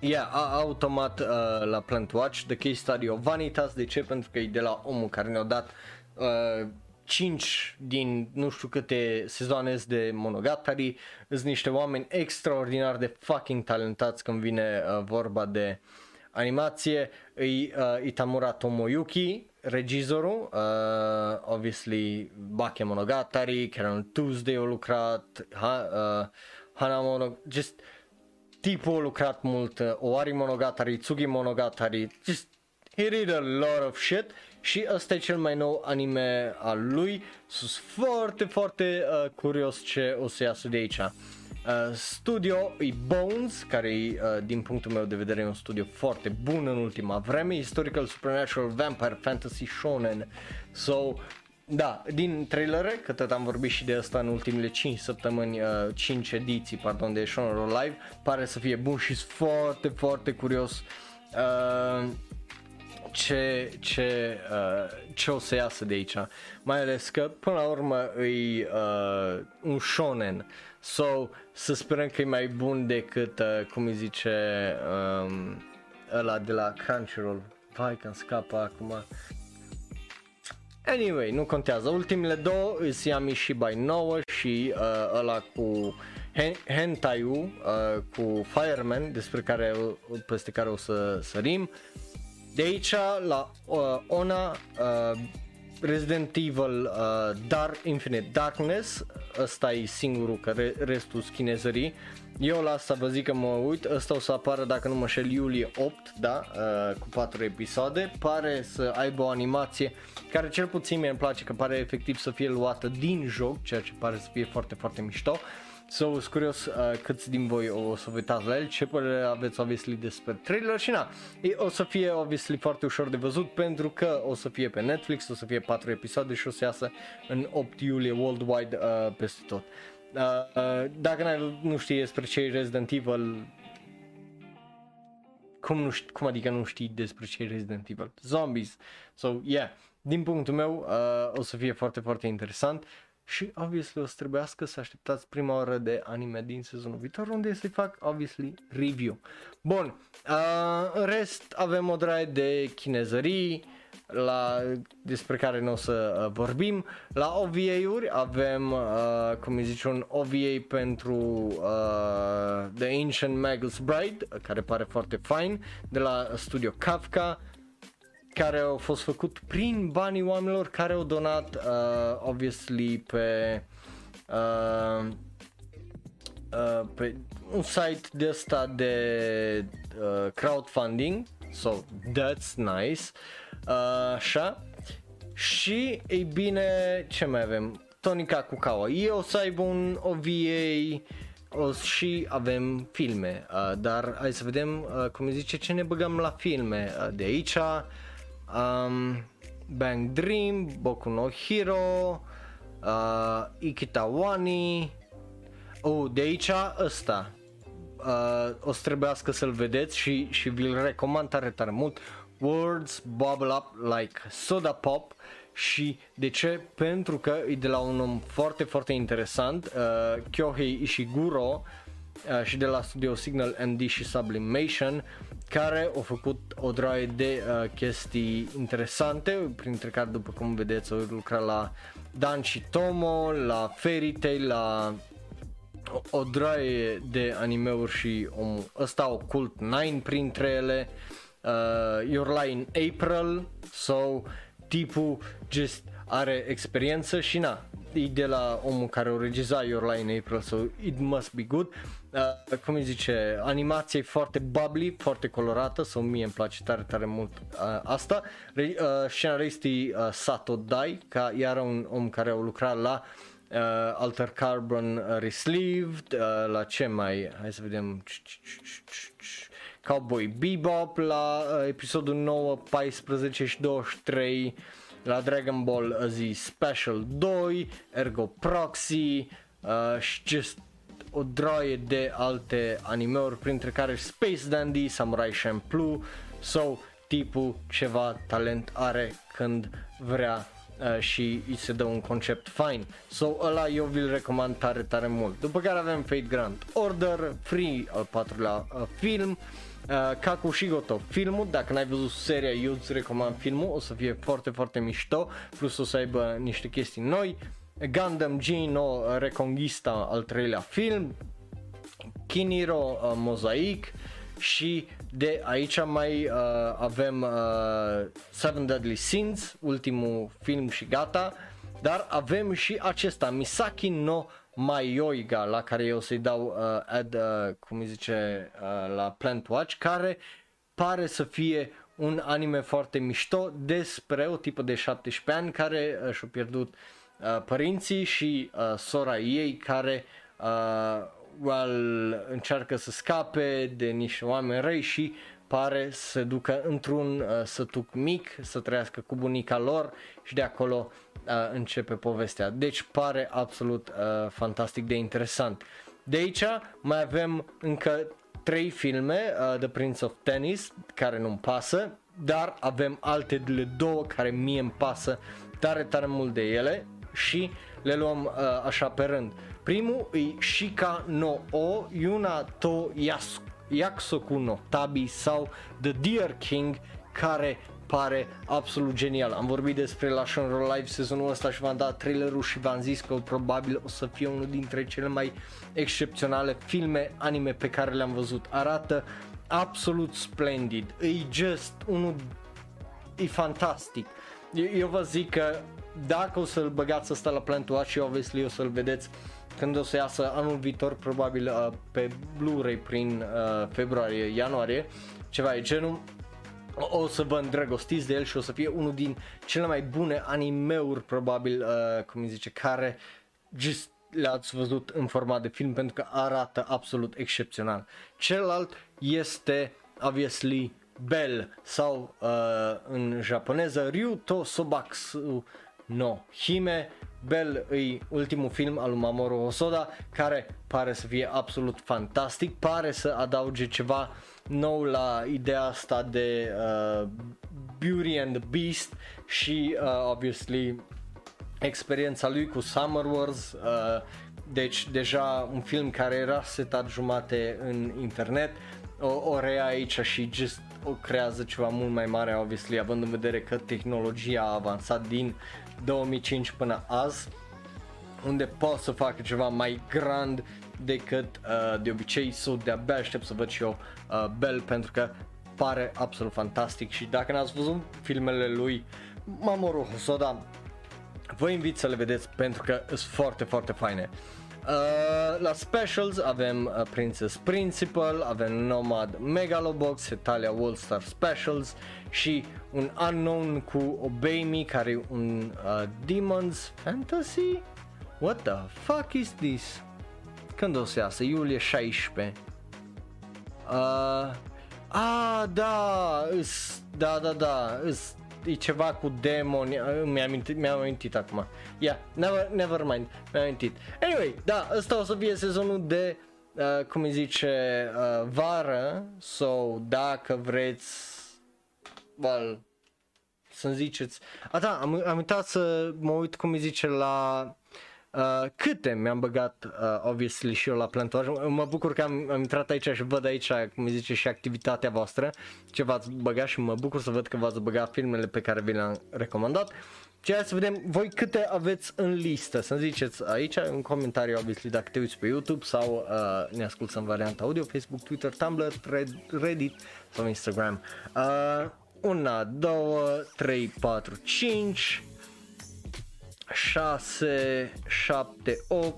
Yeah, a, automat uh, la Plant Watch, The Case Study of Vanitas, de ce? Pentru că e de la omul care ne-a dat uh, 5 din nu știu câte sezoane de Monogatari, sunt niște oameni extraordinar de fucking talentați când vine uh, vorba de animație, e uh, Itamura Tomoyuki, regizorul, uh, obviously Bake Monogatari, Karen Tuesday a lucrat, ha, uh, Hana Mono, just tipul a lucrat mult, uh, Oari Monogatari, Tsugi Monogatari, just he did a lot of shit și ăsta e cel mai nou anime al lui. Sunt foarte, foarte uh, curios ce o să iasă de aici. Uh, studio e Bones, care e, uh, din punctul meu de vedere, un studio foarte bun în ultima vreme, Historical Supernatural Vampire Fantasy Shonen. So, da, din trailere, că tot am vorbit și de asta în ultimele 5 săptămâni, uh, 5 ediții, pardon, de Shonen Live, pare să fie bun și sunt foarte, foarte curios uh, ce, ce, uh, ce o să iasă de aici. Mai ales că până la urmă e uh, un shonen. So, să sperăm că e mai bun decât, uh, cum îi zice, um, ăla de la Crunchyroll. Vai că scapă acum. Anyway, nu contează. Ultimele două îs Yami Shibai 9 și uh, ăla cu Hentai-ul uh, cu Fireman, despre care, peste care o să sărim. De aici la uh, Ona, uh, Resident Evil uh, Dark Infinite Darkness, ăsta e singurul, că re- restul chinezării. Eu la asta vă zic că mă uit, ăsta o să apară dacă nu mă șel iulie 8, da, uh, cu 4 episoade. Pare să aibă o animație care cel puțin mi-e place că pare efectiv să fie luată din joc, ceea ce pare să fie foarte, foarte mișto. Uh, So, sunt curios uh, câți din voi o să vă uitați la el, ce părere aveți obviously despre trailer și na, e, o să fie obviously foarte ușor de văzut pentru că o să fie pe Netflix, o să fie 4 episoade și o să iasă în 8 iulie worldwide uh, peste tot. Uh, uh, dacă nu știi despre ce e Resident Evil, cum, nu știi, cum adică nu știi despre ce e Resident Evil? Zombies. So, yeah, din punctul meu uh, o să fie foarte, foarte interesant și obviously o să trebuiască să așteptați prima oră de anime din sezonul viitor unde să-i fac obviously review. Bun, uh, în rest avem o draie de chinezării la, despre care nu o să uh, vorbim. La OVA-uri avem, uh, cum îi zice, un OVA pentru uh, The Ancient Magus Bride, care pare foarte fine, de la studio Kafka care au fost făcut prin banii oamenilor care au donat uh, obviously pe uh, uh, pe un site de ăsta de uh, crowdfunding. So that's nice. Uh, așa. Și ei bine ce mai avem? Tonica Cucaua ei o să aibă un OVA o, și avem filme, uh, dar hai să vedem uh, cum zice ce ne băgăm la filme uh, de aici um, Bang Dream, Boku no Hero, uh, Ikitawani, oh, de aici ăsta, uh, o să trebuiască să-l vedeți și, și vi-l recomand tare tare mult, Words Bubble Up Like Soda Pop. Și de ce? Pentru că e de la un om foarte foarte interesant, uh, Kyohei Ishiguro uh, și de la studio Signal MD și Sublimation care au făcut o draie de uh, chestii interesante, printre care, după cum vedeți, au lucrat la Dan și Tomo, la Fairy Tail, la o, o draie de animeuri și omul ăsta, Occult 9 printre ele, uh, Your Lie in April, so tipul just are experiență și na, e de la omul care o regiza Your Lie in April, so it must be good. Uh, cum îi zice, animația e foarte bubbly, foarte colorată, sau so mie îmi place tare, tare mult uh, asta. Re, uh, scenaristii uh, Sato Dai, ca iar un om care a lucrat la uh, Alter Carbon Resleeved, uh, la ce mai, hai să vedem, Cowboy Bebop, la uh, episodul 9, 14 și 23, la Dragon Ball Z Special 2, Ergo Proxy uh, și just o droaie de alte animeuri, printre care Space Dandy, Samurai Champloo sau tipul ceva talent are când vrea uh, și îi se dă un concept fine. So ăla eu vi-l recomand tare tare mult. După care avem Fate Grand Order, Free al patrulea uh, film, Uh, Kaku Shigoto, filmul, dacă n-ai văzut seria, eu îți recomand filmul, o să fie foarte, foarte mișto, plus o să aibă niște chestii noi. Gundam Gino Reconquista, al treilea film, Kiniro uh, Mosaic și de aici mai uh, avem uh, Seven Deadly Sins, ultimul film și gata, dar avem și acesta, Misaki no Maioiga, la care eu să-i dau uh, ad, uh, cum îi zice, uh, la Plant Watch, care pare să fie un anime foarte mișto despre o tipă de 17 ani care uh, și-a pierdut uh, părinții și uh, sora ei care uh, well, încearcă să scape de niște oameni răi și pare să se ducă într-un uh, sătuc mic, să trăiască cu bunica lor și de acolo uh, începe povestea. Deci pare absolut uh, fantastic de interesant. De aici mai avem încă trei filme, uh, The Prince of Tennis, care nu-mi pasă, dar avem altele două care mie îmi pasă tare, tare mult de ele și le luăm uh, așa pe rând. Primul e Shika no O Yuna to Yasu Yaksoku no Tabi sau The Deer King care pare absolut genial. Am vorbit despre la Shonro Live sezonul ăsta și v-am dat trailerul și v-am zis că probabil o să fie unul dintre cele mai excepționale filme anime pe care le-am văzut. Arată absolut splendid. E just unul e fantastic. Eu, eu vă zic că dacă o să-l băgați ăsta la Plant Watch și obviously o să-l vedeți când o să iasă anul viitor, probabil uh, pe Blu-ray prin uh, februarie-ianuarie, ceva de genul, o să vă îndrăgostiți de el și o să fie unul din cele mai bune animeuri probabil, uh, cum îi zice, care just le-ați văzut în format de film pentru că arată absolut excepțional. Celălalt este obviously Bell sau uh, în japoneză Ryuto Sobatsu no Hime Bell e ultimul film al lui Mamoru Hosoda care pare să fie absolut fantastic, pare să adauge ceva nou la ideea asta de uh, Beauty and the Beast și uh, obviously experiența lui cu Summer Wars, uh, deci deja un film care era setat jumate în internet, o, o rea aici și just o creează ceva mult mai mare, obviously, având în vedere că tehnologia a avansat din 2005 până azi, unde pot să facă ceva mai grand decât uh, de obicei, so de-abia aștept să văd și eu uh, Bell pentru că pare absolut fantastic și dacă n-ați văzut filmele lui Mamoru Hosoda, vă invit să le vedeți pentru că sunt foarte, foarte faine. Uh, la specials avem uh, Princess Principal, avem Nomad Megalobox, Italia World Star Specials și un Unknown cu Obey Me care e un uh, Demons Fantasy? What the fuck is this? Când o să iasă? Iulie 16. Uh, ah, da, is, da, da, da, is, e ceva cu demoni, mi-am amintit, mi-am amintit acum. Yeah, never, never mind, mi-am amintit. Anyway, da, ăsta o să fie sezonul de, uh, cum îi zice, uh, vară, so dacă vreți, well, să-mi ziceți, a da, am, am uitat să mă uit cum îi zice la Uh, câte mi-am băgat, uh, obviously, și eu la plantaj. Mă bucur că am, am intrat aici și văd aici, cum zice, și activitatea voastră, ce v-ați băgat și mă bucur să văd că v-ați băgat filmele pe care vi le-am recomandat. Și hai să vedem voi câte aveți în listă, să ziceți aici în comentarii, obviously, dacă te uiți pe YouTube sau uh, ne asculti în varianta audio, Facebook, Twitter, Tumblr, Reddit sau Instagram. Uh, una, două, trei, patru, cinci, 6, 7, 8,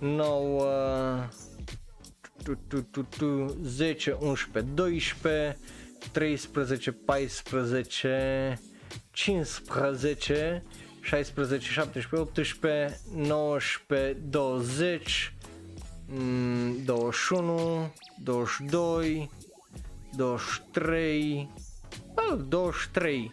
9, 10, 11, 12, 13, 14, 15, 16, 17, 18, 19, 20, 21, 22, 23, 23,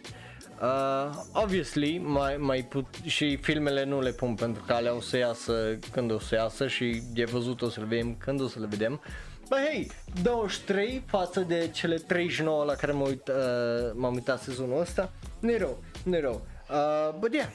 Uh, obviously, mai, mai put, și filmele nu le pun pentru că alea o să iasă când o să iasă și de văzut o să le vedem când o să le vedem. Bă, hei, 23 față de cele 39 la care m-am, uit, uh, m-am uitat sezonul ăsta, nu rău, nu rău. Uh, but yeah,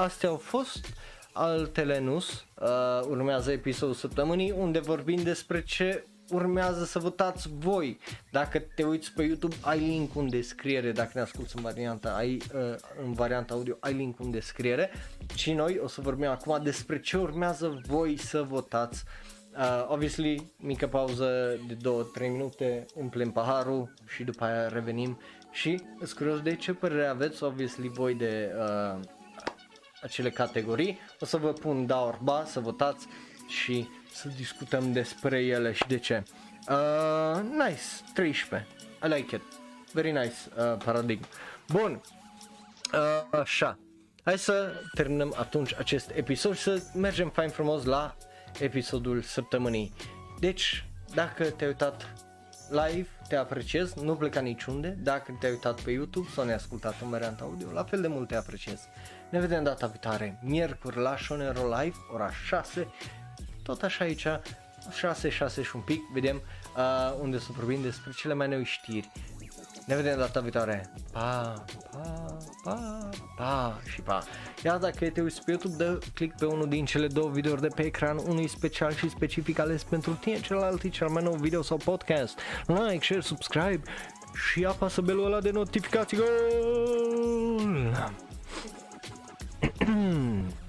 astea au fost altele nus. Uh, urmează episodul săptămânii unde vorbim despre ce urmează să votați voi. Dacă te uiți pe YouTube, ai link în descriere, dacă ne asculti în varianta, ai, uh, în varianta audio, ai link în descriere și noi o să vorbim acum despre ce urmează voi să votați. Uh, obviously, mică pauză de 2-3 minute, umplem paharul și după aia revenim și îți curios de ce părere aveți, obviously, voi de uh, acele categorii. O să vă pun da ori ba să votați și să discutăm despre ele și de ce. Uh, nice, 13. I like it. Very nice uh, paradigm. Bun. Uh, așa. Hai să terminăm atunci acest episod și să mergem fain frumos la episodul săptămânii. Deci, dacă te-ai uitat live, te apreciez, nu pleca niciunde. Dacă te-ai uitat pe YouTube sau ne-ai ascultat în varianta audio, la fel de mult te apreciez. Ne vedem data viitoare, miercuri la Shonero Live, ora 6, tot așa aici, 6, 6 și un pic, vedem uh, unde să vorbim despre cele mai noi știri. Ne vedem data viitoare. Pa, pa, pa, pa și pa. Iar dacă te uiți pe YouTube, dă click pe unul din cele două videouri de pe ecran, unul special și specific ales pentru tine, celălalt e cel mai nou video sau podcast. Like, share, subscribe și apasă belul ăla de notificații. Goal!